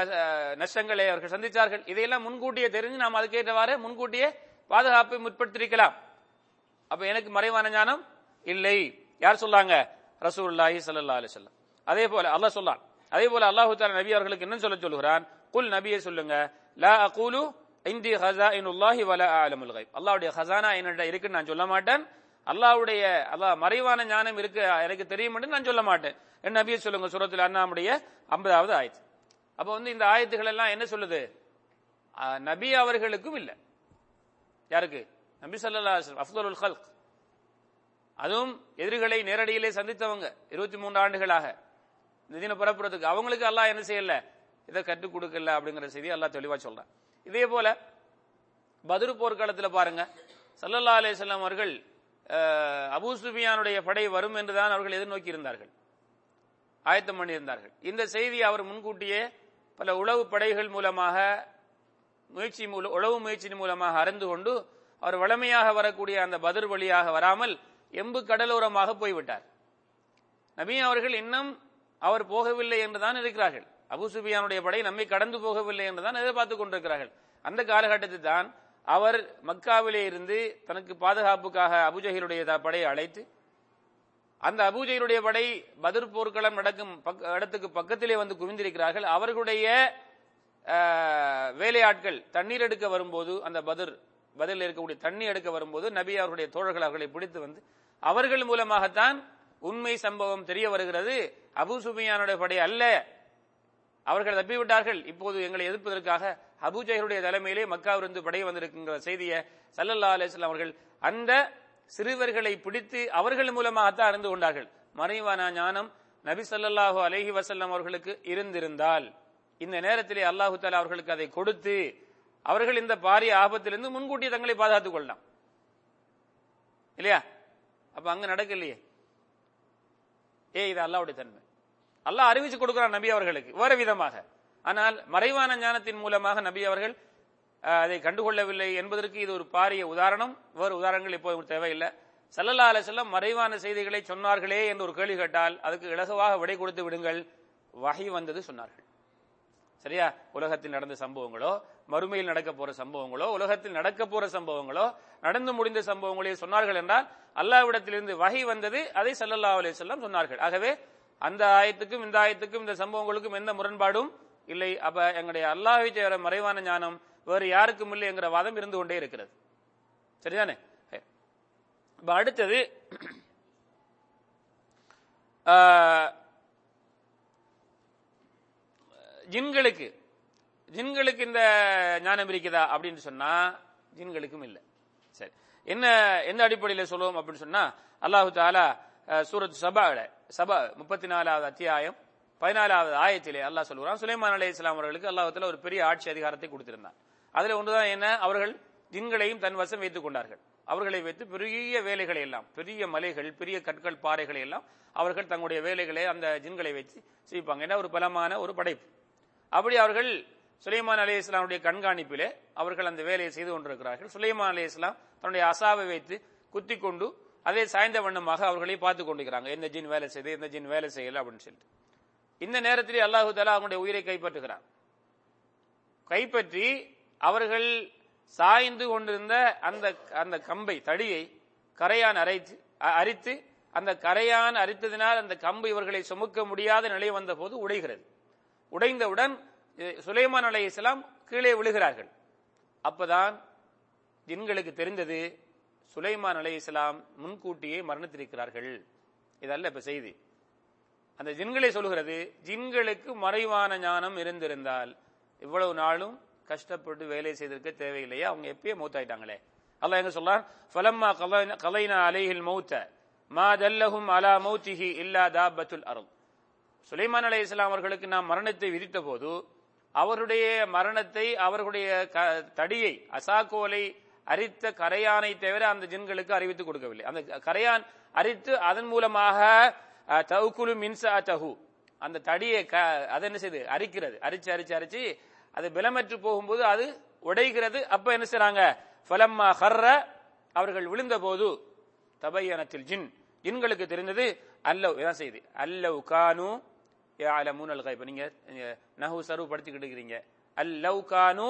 நஷ்டங்களை அவர்கள் சந்தித்தார்கள். இதையெல்லாம் முன்கூட்டியே தெரிஞ்சு நாம் அதுக்கேற்றவாறு முன்கூட்டியே பாதுகாப்பை முற்படுத்திருக்கலாம் அப்ப எனக்கு மறைவான ஞானம் இல்லை. யார் சொல்லாங்க? ரசூல்லாஹி சல்லா அலி சொல்லம் அதே போல அல்லாஹ் சொல்லான். அதே போல அல்லாஹு தாலா நபி அவர்களுக்கு என்ன சொல்ல சொல்லுகிறான். குல் நபியை சொல்லுங்க லா அகூலு இந்தி ஹசா இனுல்லாஹி வல ஆலமுல் கைப் அல்லாவுடைய ஹசானா என்னிட இருக்குன்னு நான் சொல்ல மாட்டேன். அல்லாவுடைய அல்லாஹ் மறைவான ஞானம் இருக்கு எனக்கு தெரியும் நான் சொல்ல மாட்டேன். என் நபியை சொல்லுங்க சுரத்தில் அண்ணாமுடைய ஐம்பதாவது ஆயத்து. அப்போ வந்து இந்த ஆயத்துகள் எல்லாம் என்ன சொல்லுது? நபி அவர்களுக்கும் இல்லை. யாருக்கு? நபி சல்லா அஃதலுல் ஹல்க் அதுவும் எதிரிகளை நேரடியிலே சந்தித்தவங்க இருபத்தி மூன்று ஆண்டுகளாக. இந்த தின புறப்புறதுக்கு அவங்களுக்கு அல்லாஹ் என்ன செய்யல? இதை கற்றுக் கொடுக்கல அப்படிங்கிற செய்தி எல்லாம் தெளிவாக சொல்றான். இதே போல பதுரு போர்க்காலத்தில் பாருங்க சல்லல்லா அலிஸ்லாம் அவர்கள் அபூ சுபியானுடைய படை வரும் என்றுதான் அவர்கள் எதிர்நோக்கி இருந்தார்கள். ஆயத்தம் பண்ணியிருந்தார்கள். இந்த செய்தி அவர் முன்கூட்டியே பல உளவு படைகள் மூலமாக முயற்சி மூலம் உளவு முயற்சியின் மூலமாக அறிந்து கொண்டு அவர் வளமையாக வரக்கூடிய அந்த பதிர் வழியாக வராமல் எம்பு கடலோரமாக போய்விட்டார். நபி அவர்கள் இன்னும் அவர் போகவில்லை என்றுதான் இருக்கிறார்கள். அபுசுபியானுடைய படை நம்மை கடந்து போகவில்லை என்றுதான் எதிர்பார்த்துக் கொண்டிருக்கிறார்கள். அந்த காலகட்டத்தில் தான் அவர் மக்காவிலே இருந்து தனக்கு பாதுகாப்புக்காக அபுஜஹிலுடைய படையை அழைத்து அந்த அபூஜையுடைய படை பதிர் போர்க்களம் நடக்கும் இடத்துக்கு பக்கத்திலே வந்து குவிந்திருக்கிறார்கள். அவர்களுடைய வேலையாட்கள் தண்ணீர் எடுக்க வரும்போது அந்த பதிர் பதில் இருக்கக்கூடிய தண்ணி எடுக்க வரும்போது நபி அவர்களுடைய தோழர்கள் அவர்களை பிடித்து வந்து அவர்கள் மூலமாகத்தான் உண்மை சம்பவம் தெரிய வருகிறது. அபு சுபியானுடைய படை அல்ல. அவர்கள் தப்பிவிட்டார்கள். இப்போது எங்களை எதிர்ப்பதற்காக அபுஜைகளுடைய தலைமையிலே மக்காவிலிருந்து படை வந்திருக்கின்ற செய்தியை சல்லல்லா அலிஸ்லாம் அவர்கள் அந்த சிறுவர்களை பிடித்து அவர்கள் மூலமாகத்தான் அறிந்து கொண்டார்கள். மறைவான ஞானம் நபி சல்லாஹூ அலஹி வசல்லம் அவர்களுக்கு இருந்திருந்தால் இந்த நேரத்திலே அல்லாஹு தாலா அவர்களுக்கு அதை கொடுத்து அவர்கள் இந்த பாரிய ஆபத்திலிருந்து முன்கூட்டி தங்களை பாதுகாத்துக் கொள்ளலாம். இல்லையா? அப்ப அங்க நடக்கலையே. ஏ இது அல்லாவுடைய தன்மை. அல்லாஹ் அறிவிச்சு கொடுக்கிறான் நபி அவர்களுக்கு வேறு விதமாக. ஆனால் மறைவான ஞானத்தின் மூலமாக நபி அவர்கள் அதை கண்டுகொள்ளவில்லை என்பதற்கு இது ஒரு பாரிய உதாரணம். வேறு உதாரணங்கள் இப்போது தேவையில்லை. சல்லல்லா அலை செல்லம் மறைவான செய்திகளை சொன்னார்களே என்று ஒரு கேள்வி கேட்டால் அதுக்கு இலகுவாக விடை கொடுத்து விடுங்கள். வகை வந்தது சொன்னார்கள். சரியா? உலகத்தில் நடந்த சம்பவங்களோ மறுமையில் நடக்க போற சம்பவங்களோ உலகத்தில் நடக்க போற சம்பவங்களோ நடந்து முடிந்த சம்பவங்களே சொன்னார்கள் என்றால் அல்லாவிடத்திலிருந்து வகை வந்தது அதை சல்லல்லா அலி செல்லம் சொன்னார்கள். ஆகவே அந்த ஆயத்துக்கும் இந்த ஆயத்துக்கும் இந்த சம்பவங்களுக்கும் எந்த முரண்பாடும் இல்லை. அப்ப எங்களுடைய அல்லாஹை தவிர மறைவான ஞானம் வேறு யாருக்கும் இல்லை என்கிற வாதம் இருந்து கொண்டே இருக்கிறது. சரிதானே? இப்ப அடுத்தது ஜின்களுக்கு ஜின்களுக்கு இந்த ஞானம் இருக்குதா அப்படின்னு சொன்னா ஜின்களுக்கும் இல்லை. சரி. என்ன எந்த அடிப்படையில் சொல்லுவோம் அப்படின்னு சொன்னா அல்லாஹு தாலா சூரத் சபாவில் சப முப்பத்தி நாலாவது அத்தியாயம் பதினாலாவது ஆயத்திலே அல்லாஹ் சொல்கிறான் சுலைமான் அலி இஸ்லாம் அவர்களுக்கு அல்லாஹத்தில் ஒரு பெரிய ஆட்சி அதிகாரத்தை கொடுத்திருந்தான். அதில் ஒன்றுதான் என்ன? அவர்கள் ஜின்களையும் தன் வசம் வைத்துக் கொண்டார்கள். அவர்களை வைத்து பெரிய வேலைகளை எல்லாம் பெரிய மலைகள் பெரிய கற்கள் பாறைகளை எல்லாம் அவர்கள் தங்களுடைய வேலைகளை அந்த ஜின்களை வச்சு செய்வாங்க ஏன்னா ஒரு பலமான ஒரு படைப்பு. அப்படி அவர்கள் சுலைமான் அலி இஸ்லாமுடைய கண்காணிப்பிலே அவர்கள் அந்த வேலையை செய்து கொண்டிருக்கிறார்கள். சுலைமான் அலி இஸ்லாம் தன்னுடைய அசாவை வைத்து குத்தி கொண்டு அதே சாய்ந்த வண்ணமாக அவர்களை பார்த்து கொண்டிருக்கிறாங்க. எந்த ஜின் வேலை செய்து எந்த ஜின் வேலை செய்யல அப்படின்னு சொல்லிட்டு. இந்த நேரத்திலே அல்லாஹு தாலா அவங்களுடைய உயிரை கைப்பற்றுகிறார் கைப்பற்றி அவர்கள் சாய்ந்து கொண்டிருந்த அந்த அந்த கம்பை தடியை கரையான் அரைத்து அ- அரித்து அந்த கரையான் அரித்ததினால் அந்த கம்பு இவர்களை சுமக்க முடியாத நிலை வந்த போது உடைகிறது. உடைந்தவுடன் சுலைமான் அலை இஸ்லாம் கீழே விழுகிறார்கள். அப்பதான் ஜின்களுக்கு தெரிந்தது சுலைமான் அலை இஸ்லாம் முன்கூட்டியே மரணித்திருக்கிறார்கள். இதல்ல இப்ப செய்தி. அந்த ஜின்களை சொல்கிறது ஜின்களுக்கு மறைவான ஞானம் இருந்திருந்தால் இவ்வளவு நாளும் கஷ்டப்பட்டு வேலை செய்திருக்க தேவையில்லையே? அவங்க எப்பயே மூத்தாயிட்டாங்களே. அல்லாஹ் எங்க சொல்றான்? ஃபலம்மா கலைனா- கலைனா அலைஹில் மௌத்த மா தல்லஹும் அலா மௌத்திஹி இல்லா தாபத்துல் அருள் சுலைமான் அலை இஸ்லாம் அவர்களுக்கு நாம் மரணத்தை விதித்த போது அவருடைய மரணத்தை அவர்களுடைய க- தடியை அசாக்கோலை அரித்த கரையானை தவிர அந்த ஜின்களுக்கு அறிவித்து கொடுக்கவில்லை. அந்த கரையான் அரித்து அதன் மூலமாக அஹ், தவுக்குலு மின்சா தகு அந்த தடியை க- அது என்ன செய்யுது அரிக்கிறது. அரிச்சு அரிச்சு அரிச்சு அது பலமற்று போகும்போது அது உடைகிறது. அப்ப என்ன செய்றாங்க? ஃபலம்மா ஹர்ர அவர்கள் விழுந்த போது தபையனத்தில் ஜின். ஜின்களுக்கு தெரிந்தது அல்லவ் இதான் செய்யுது அல்லவ் கானு யாலமூன் அல் கைப் நீங்க நீங்க நஹு சரு படுத்திக்கிட்டு இருக்கிறீங்க. அல்லவ் கானு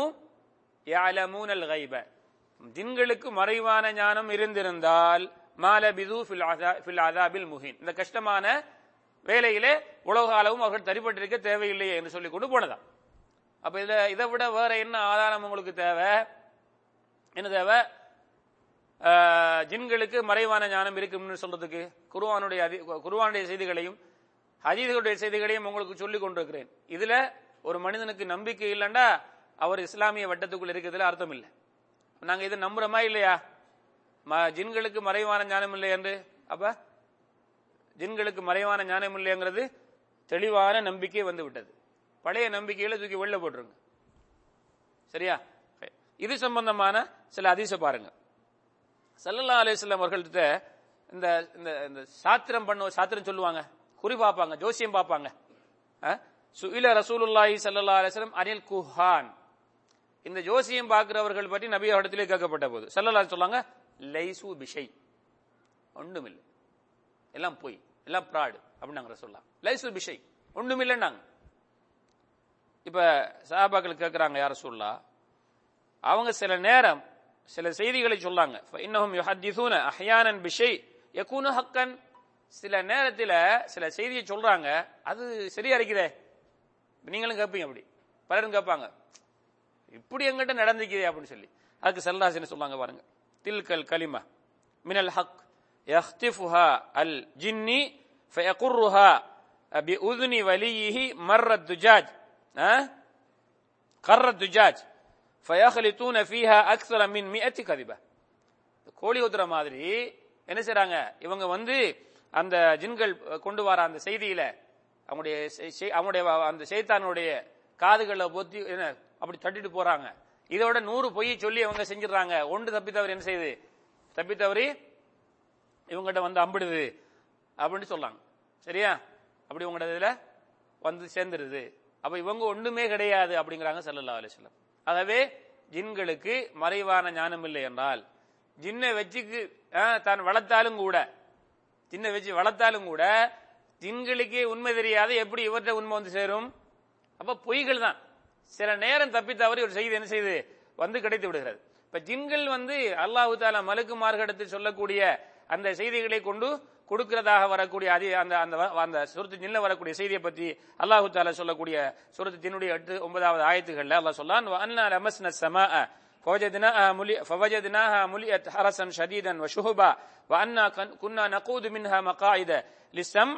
யாலமூன் அல் கைப ஜின்களுக்கு மறைவான ஞானம் இருந்திருந்தால் மாலபிது ஃபில் ஃபில் அதாபில் முஹின். இந்த கஷ்டமான வேலையிலே உலக அளவும் அவர்கள் தரிப்பட்டிருக்க தேவையில்லையே என்று சொல்லி கொண்டு போனதா அப்ப இதை இதை விட வேற என்ன ஆதாரம் உங்களுக்கு தேவை? என்ன தேவை? ஜின்களுக்கு மறைவான ஞானம் இருக்கும்னு சொல்றதுக்கு குருவானுடைய அதி- செய்திகளையும் ஹதீதுடைய செய்திகளையும் உங்களுக்கு சொல்லிக் கொண்டிருக்கிறேன். இதுல ஒரு மனிதனுக்கு நம்பிக்கை இல்லைண்டா அவர் இஸ்லாமிய வட்டத்துக்குள் இருக்கிறதுல அர்த்தம் இல்லை. நாங்க இதை நம்புறோமா இல்லையா? ம- ஜின்களுக்கு மறைவான ஞானம் இல்லை என்று. அப்ப ஜின்களுக்கு மறைவான ஞானம் இல்லைங்கிறது தெளிவான நம்பிக்கை வந்து விட்டது பழைய நம்பிக்கையில தூக்கி வெளில போட்டுருங்க. சரியா? இது சம்பந்தமான சில அதிச பாருங்க. சல்லல்லா அலிஸ்லாம் அவர்கள்ட்ட இந்த இந்த இந்த சாத்திரம் பண்ண சாத்திரம் சொல்லுவாங்க. குறி பார்ப்பாங்க ஜோசியம் பார்ப்பாங்க. சுயில ரசூலுல்லாஹி சல்லா அலிஸ்லாம் அனில் குஹான். இந்த ஜோசியம் பார்க்கிறவர்கள் பற்றி நபி இடத்திலே கேட்கப்பட்ட போது செல்லலா சொல்லாங்க லைசு பிஷை. ஒன்றுமில்லை. எல்லாம் பொய் எல்லாம் பிராடு அப்படின்னு நாங்க சொல்லலாம் லைசு பிஷை. ஒண்ணுமில்லைன்னாங்க இப்ப சஹாபாக்கள் கேட்குறாங்க யார சொல்லா அவங்க சில நேரம் சில செய்திகளை சொல்லாங்க. இன்னும் யுஹத்திசூன அஹ்யானன் பிஷை யகூனு ஹக்கன். சில நேரத்தில் சில செய்தியை சொல்றாங்க அது சரியா இருக்குதே நீங்களும் கேட்பீங்க அப்படி. பலரும் கேட்பாங்க. இப்படி எங்கிட்ட நடந்துக்குது அப்படின்னு சொல்லி. அதுக்கு செல்ராசின்னு சொல்லுவாங்க பாருங்க. தில்கல் கலிமா மினல் ஹக் யஹ்திஃபுஹா அல் ஜின்னி ஃபயகுர்ருஹா அபி உதுனி வலியிஹி மர்ர துஜாஜ் கர்ர துஜாஜ் ஃபயஹலிதூன ஃபீஹா அக்ஸர மின் மி மியத்தி கதிபா கோழி ஊத்துற மாதிரி என்ன செய்றாங்க? இவங்க வந்து அந்த ஜின்கள் கொண்டு வர அந்த செய்தியில அவங்களுடைய அவங்களுடைய அந்த செய்தானுடைய காதுகளில் பொத்தி என்ன அப்படி தட்டிட்டு போறாங்க. இதோட நூறு பொய் சொல்லி அவங்க செஞ்சிடறாங்க. ஒன்று தப்பி என்ன செய்யுது தப்பி தவறி இவங்ககிட்ட வந்து அம்பிடுது அப்படின்னு சொல்லாங்க. சரியா? அப்படி உங்களோட இதுல வந்து சேர்ந்துருது. அப்ப இவங்க ஒண்ணுமே கிடையாது அப்படிங்கிறாங்க செல்லல்லா அலைஹி வஸல்லம். ஆகவே ஜின்களுக்கு மறைவான ஞானம் இல்லை என்றால் ஜின்னை வச்சுக்கு தான் வளர்த்தாலும் கூட ஜின்னை வச்சு வளர்த்தாலும் கூட ஜின்களுக்கே உண்மை தெரியாத எப்படி இவர்கிட்ட உண்மை வந்து சேரும்? அப்ப பொய்கள் தான். சில நேரம் தப்பி தவறி ஒரு செய்தி என்ன செய்யுது வந்து கிடைத்து விடுகிறது இப்ப ஜின்கள் வந்து அல்லாஹு தாலா மலக்குமார்களிடத்தில் சொல்லக்கூடிய அந்த செய்திகளை கொண்டு கொடுக்கிறதாக வரக்கூடிய அதி அந்த அந்த வ- அந்த சுரத்து ஜின்ல வரக்கூடிய செய்தியை பற்றி அல்லாஹு தாலா சொல்லக்கூடிய சுரத்து ஜின்னுடைய எட்டு ஒன்பதாவது ஆயத்துகள்ல அல்லாஹ் சொல்லான் அண்ணா லமஸ்ன சமா فوجدناها ملي فوجدناها ملئت حرسا شديدا وشهبا وأنا كن- كنا نقود منها مقاعد للسمع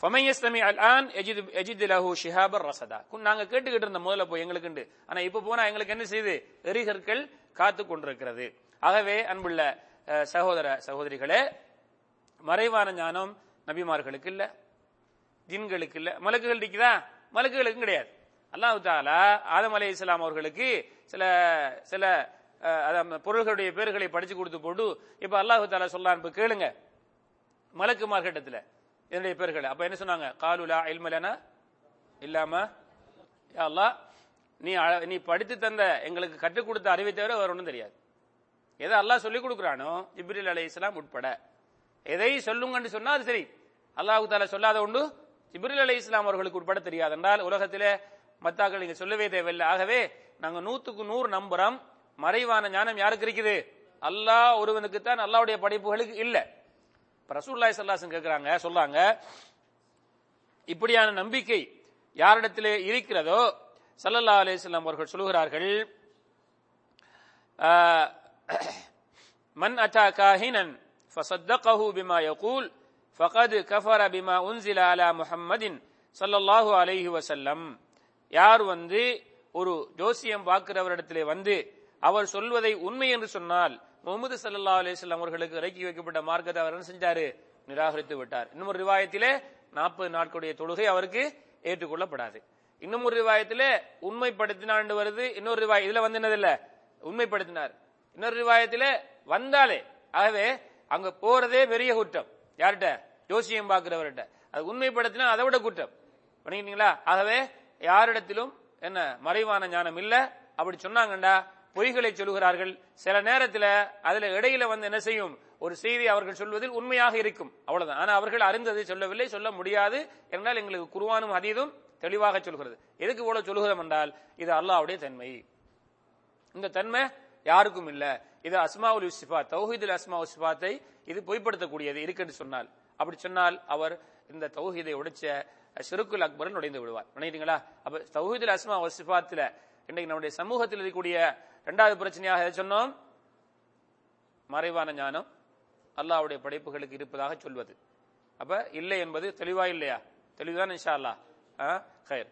ஃபமன் அல் ஆன் எஜிது எஜித் லஹு ஷிஹாபர் ரசதா குன் நாங்க கேட்டுக்கிட்டு இருந்த முதல்ல போய் எங்களுக்குண்டு ஆனா இப்ப போனா எங்களுக்கு என்ன செய்யுது எரிகற்கள் காத்து கொண்டிருக்கிறது. ஆகவே அன்புள்ள சகோதர சகோதரிகளே மறைவான ஞானம் நபிமார்களுக்கு இல்ல ஜின்களுக்கு இல்ல. மலக்குகள் இருக்குதா மலக்குகளுக்கும் கிடையாது. அல்லாஹ் தாலா ஆதம் அலி இஸ்லாம் அவர்களுக்கு சில சில பொருள்களுடைய பேர்களை படிச்சு கொடுத்து போட்டு இப்ப அல்லாஹு தாலா சொல்லான் கேளுங்க. மலக்கு இதனுடைய பேர்கள் அப்ப என்ன சொன்னாங்க? காலுலா இல்மலனா இல்லாம அல்லா அல்லாஹ் நீ நீ படித்து தந்த எங்களுக்கு கற்றுக் கொடுத்த அறிவை தவிர வேற ஒன்றும் தெரியாது. எதை அல்லாஹ் சொல்லிக் கொடுக்குறானோ ஜிப்ரில் அலை இஸ்லாம் உட்பட. எதை சொல்லுங்கன்னு சொன்னா அது சரி. அல்லாஹு தாலா சொல்லாத உண்டு ஜிப்ரில் அலை இஸ்லாம் அவர்களுக்கு உட்பட தெரியாது. என்றால் உலகத்திலே மத்தாக்கள் நீங்க சொல்லவே தேவையில்லை. ஆகவே நாங்க நூத்துக்கு நூறு நம்புறோம். மறைவான ஞானம் யாருக்கு இருக்குது? அல்லாஹ் ஒருவனுக்கு தான் அல்லாவுடைய படைப்புகளுக்கு இல்லை. இப்ப ரசூல்லாய் சல்லாசன் கேட்கிறாங்க சொல்றாங்க இப்படியான நம்பிக்கை யாரிடத்திலே இருக்கிறதோ ஸல்லல்லாஹு அலைஹி வஸல்லம் அவர்கள் சொல்கிறார்கள் ஆஹ், من أتى كاهنا فصدقه بما يقول فقد كفر بما أنزل على محمد صلى الله عليه وسلم யார் வந்து ஒரு ஜோசியம் பார்க்கிறவரிடத்திலே வந்து அவர் சொல்வதை உண்மை என்று சொன்னால் முகமது சல்லா அலிஸ்லாம் அவர்களுக்கு இறக்கி வைக்கப்பட்ட மார்க்கத்தை அவர் என்ன செஞ்சாரு? நிராகரித்து விட்டார். இன்னும் ஒரு ரிவாயத்திலே நாற்பது நாட்களுடைய தொழுகை அவருக்கு ஏற்றுக்கொள்ளப்படாது. இன்னும் ஒரு ரிவாயத்திலே உண்மைப்படுத்தினாண்டு வருது. இன்னொரு ரிவாய் இதுல வந்து என்னதில்ல உண்மைப்படுத்தினார். இன்னொரு ரிவாயத்திலே வந்தாலே ஆகவே அங்க போறதே பெரிய குற்றம். யார்கிட்ட? ஜோசியம் பார்க்கிறவர்கிட்ட. அது உண்மைப்படுத்தினா அதை விட குற்றம். பண்ணிக்கிட்டீங்களா? ஆகவே யாரிடத்திலும் என்ன மறைவான ஞானம் இல்ல. அப்படி சொன்னாங்கண்டா பொய்களை சொல்லுகிறார்கள். சில நேரத்தில் அதுல இடையில வந்து என்ன செய்யும்? ஒரு செய்தி அவர்கள் சொல்வதில் உண்மையாக இருக்கும். அவ்வளவுதான். ஆனா அவர்கள் அறிந்ததை சொல்லவில்லை சொல்ல முடியாது. என்றால் எங்களுக்கு குருவானும் அதீதும் தெளிவாக சொல்கிறது. எதுக்கு இவ்வளவு சொல்லுகிறோம் என்றால் இது அல்லாஹ்வுடைய தன்மை. இந்த தன்மை யாருக்கும் இல்ல. இது அஸ்மாவுல் சிஃபாத் தௌஹீதுல் அஸ்மா சிஃபாத்தை இது பொய்ப்படுத்தக்கூடியது இருக்குன்னு சொன்னால். அப்படி சொன்னால் அவர் இந்த தௌஹீதை உடைச்ச சிறுக்குல் அக்பரன் நுழைந்து விடுவார். நினைக்கிறீங்களா அப்ப தௌஹீதுல் அஸ்மா சிஃபாத்துல இன்னைக்கு நம்முடைய சமூகத்தில் இருக்கக்கூடிய இரண்டாவது பிரச்சனையாக எதை சொன்னோம்? மறைவான ஞானம். அல்லாஹ்வுடைய படைப்புகளுக்கு இருப்பதாக சொல்வது. அப்ப இல்லை என்பது தெளிவா இல்லையா? தெளிவுதான் இன்ஷா அல்லாஹ் ஆ,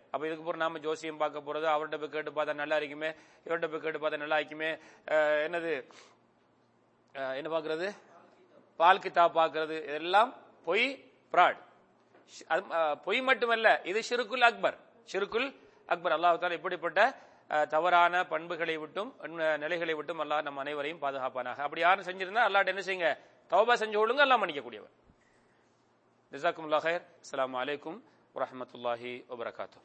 அப்ப இதுக்கு போற நாம ஜோசியம் பார்க்க போறது அவர்கிட்ட போய் கேட்டு பார்த்தா நல்லா இருக்குமே இவர்கிட்ட போய் கேட்டு பார்த்தா நல்லா இருக்குமே அஹ், என்னது? என்ன பாக்குறது பால் கித்தா பாக்குறது இதெல்லாம் பொய் பிராட் பொய் மட்டுமல்ல இது ஷிருக்குல் அக்பர். ஷிருக்குல் அக்பர். அல்லாஹ் இப்படிப்பட்ட தவறான பண்புகளை விட்டும் நிலைகளை விட்டும் அல்லாஹ் நம்ம அனைவரையும் பாதுகாப்பானாக. அப்படி யாரும் செஞ்சிருந்தா அல்லாட்ட என்ன செய்யுங்க? தௌபா செஞ்சு கொள்ளுங்க எல்லாம் மன்னிக்கக்கூடியவர். ஜிசாக்கும் கயர் அஸ்ஸலாமு வலைக்கும் வரமத்துல்லாஹி வபரகாத்தூ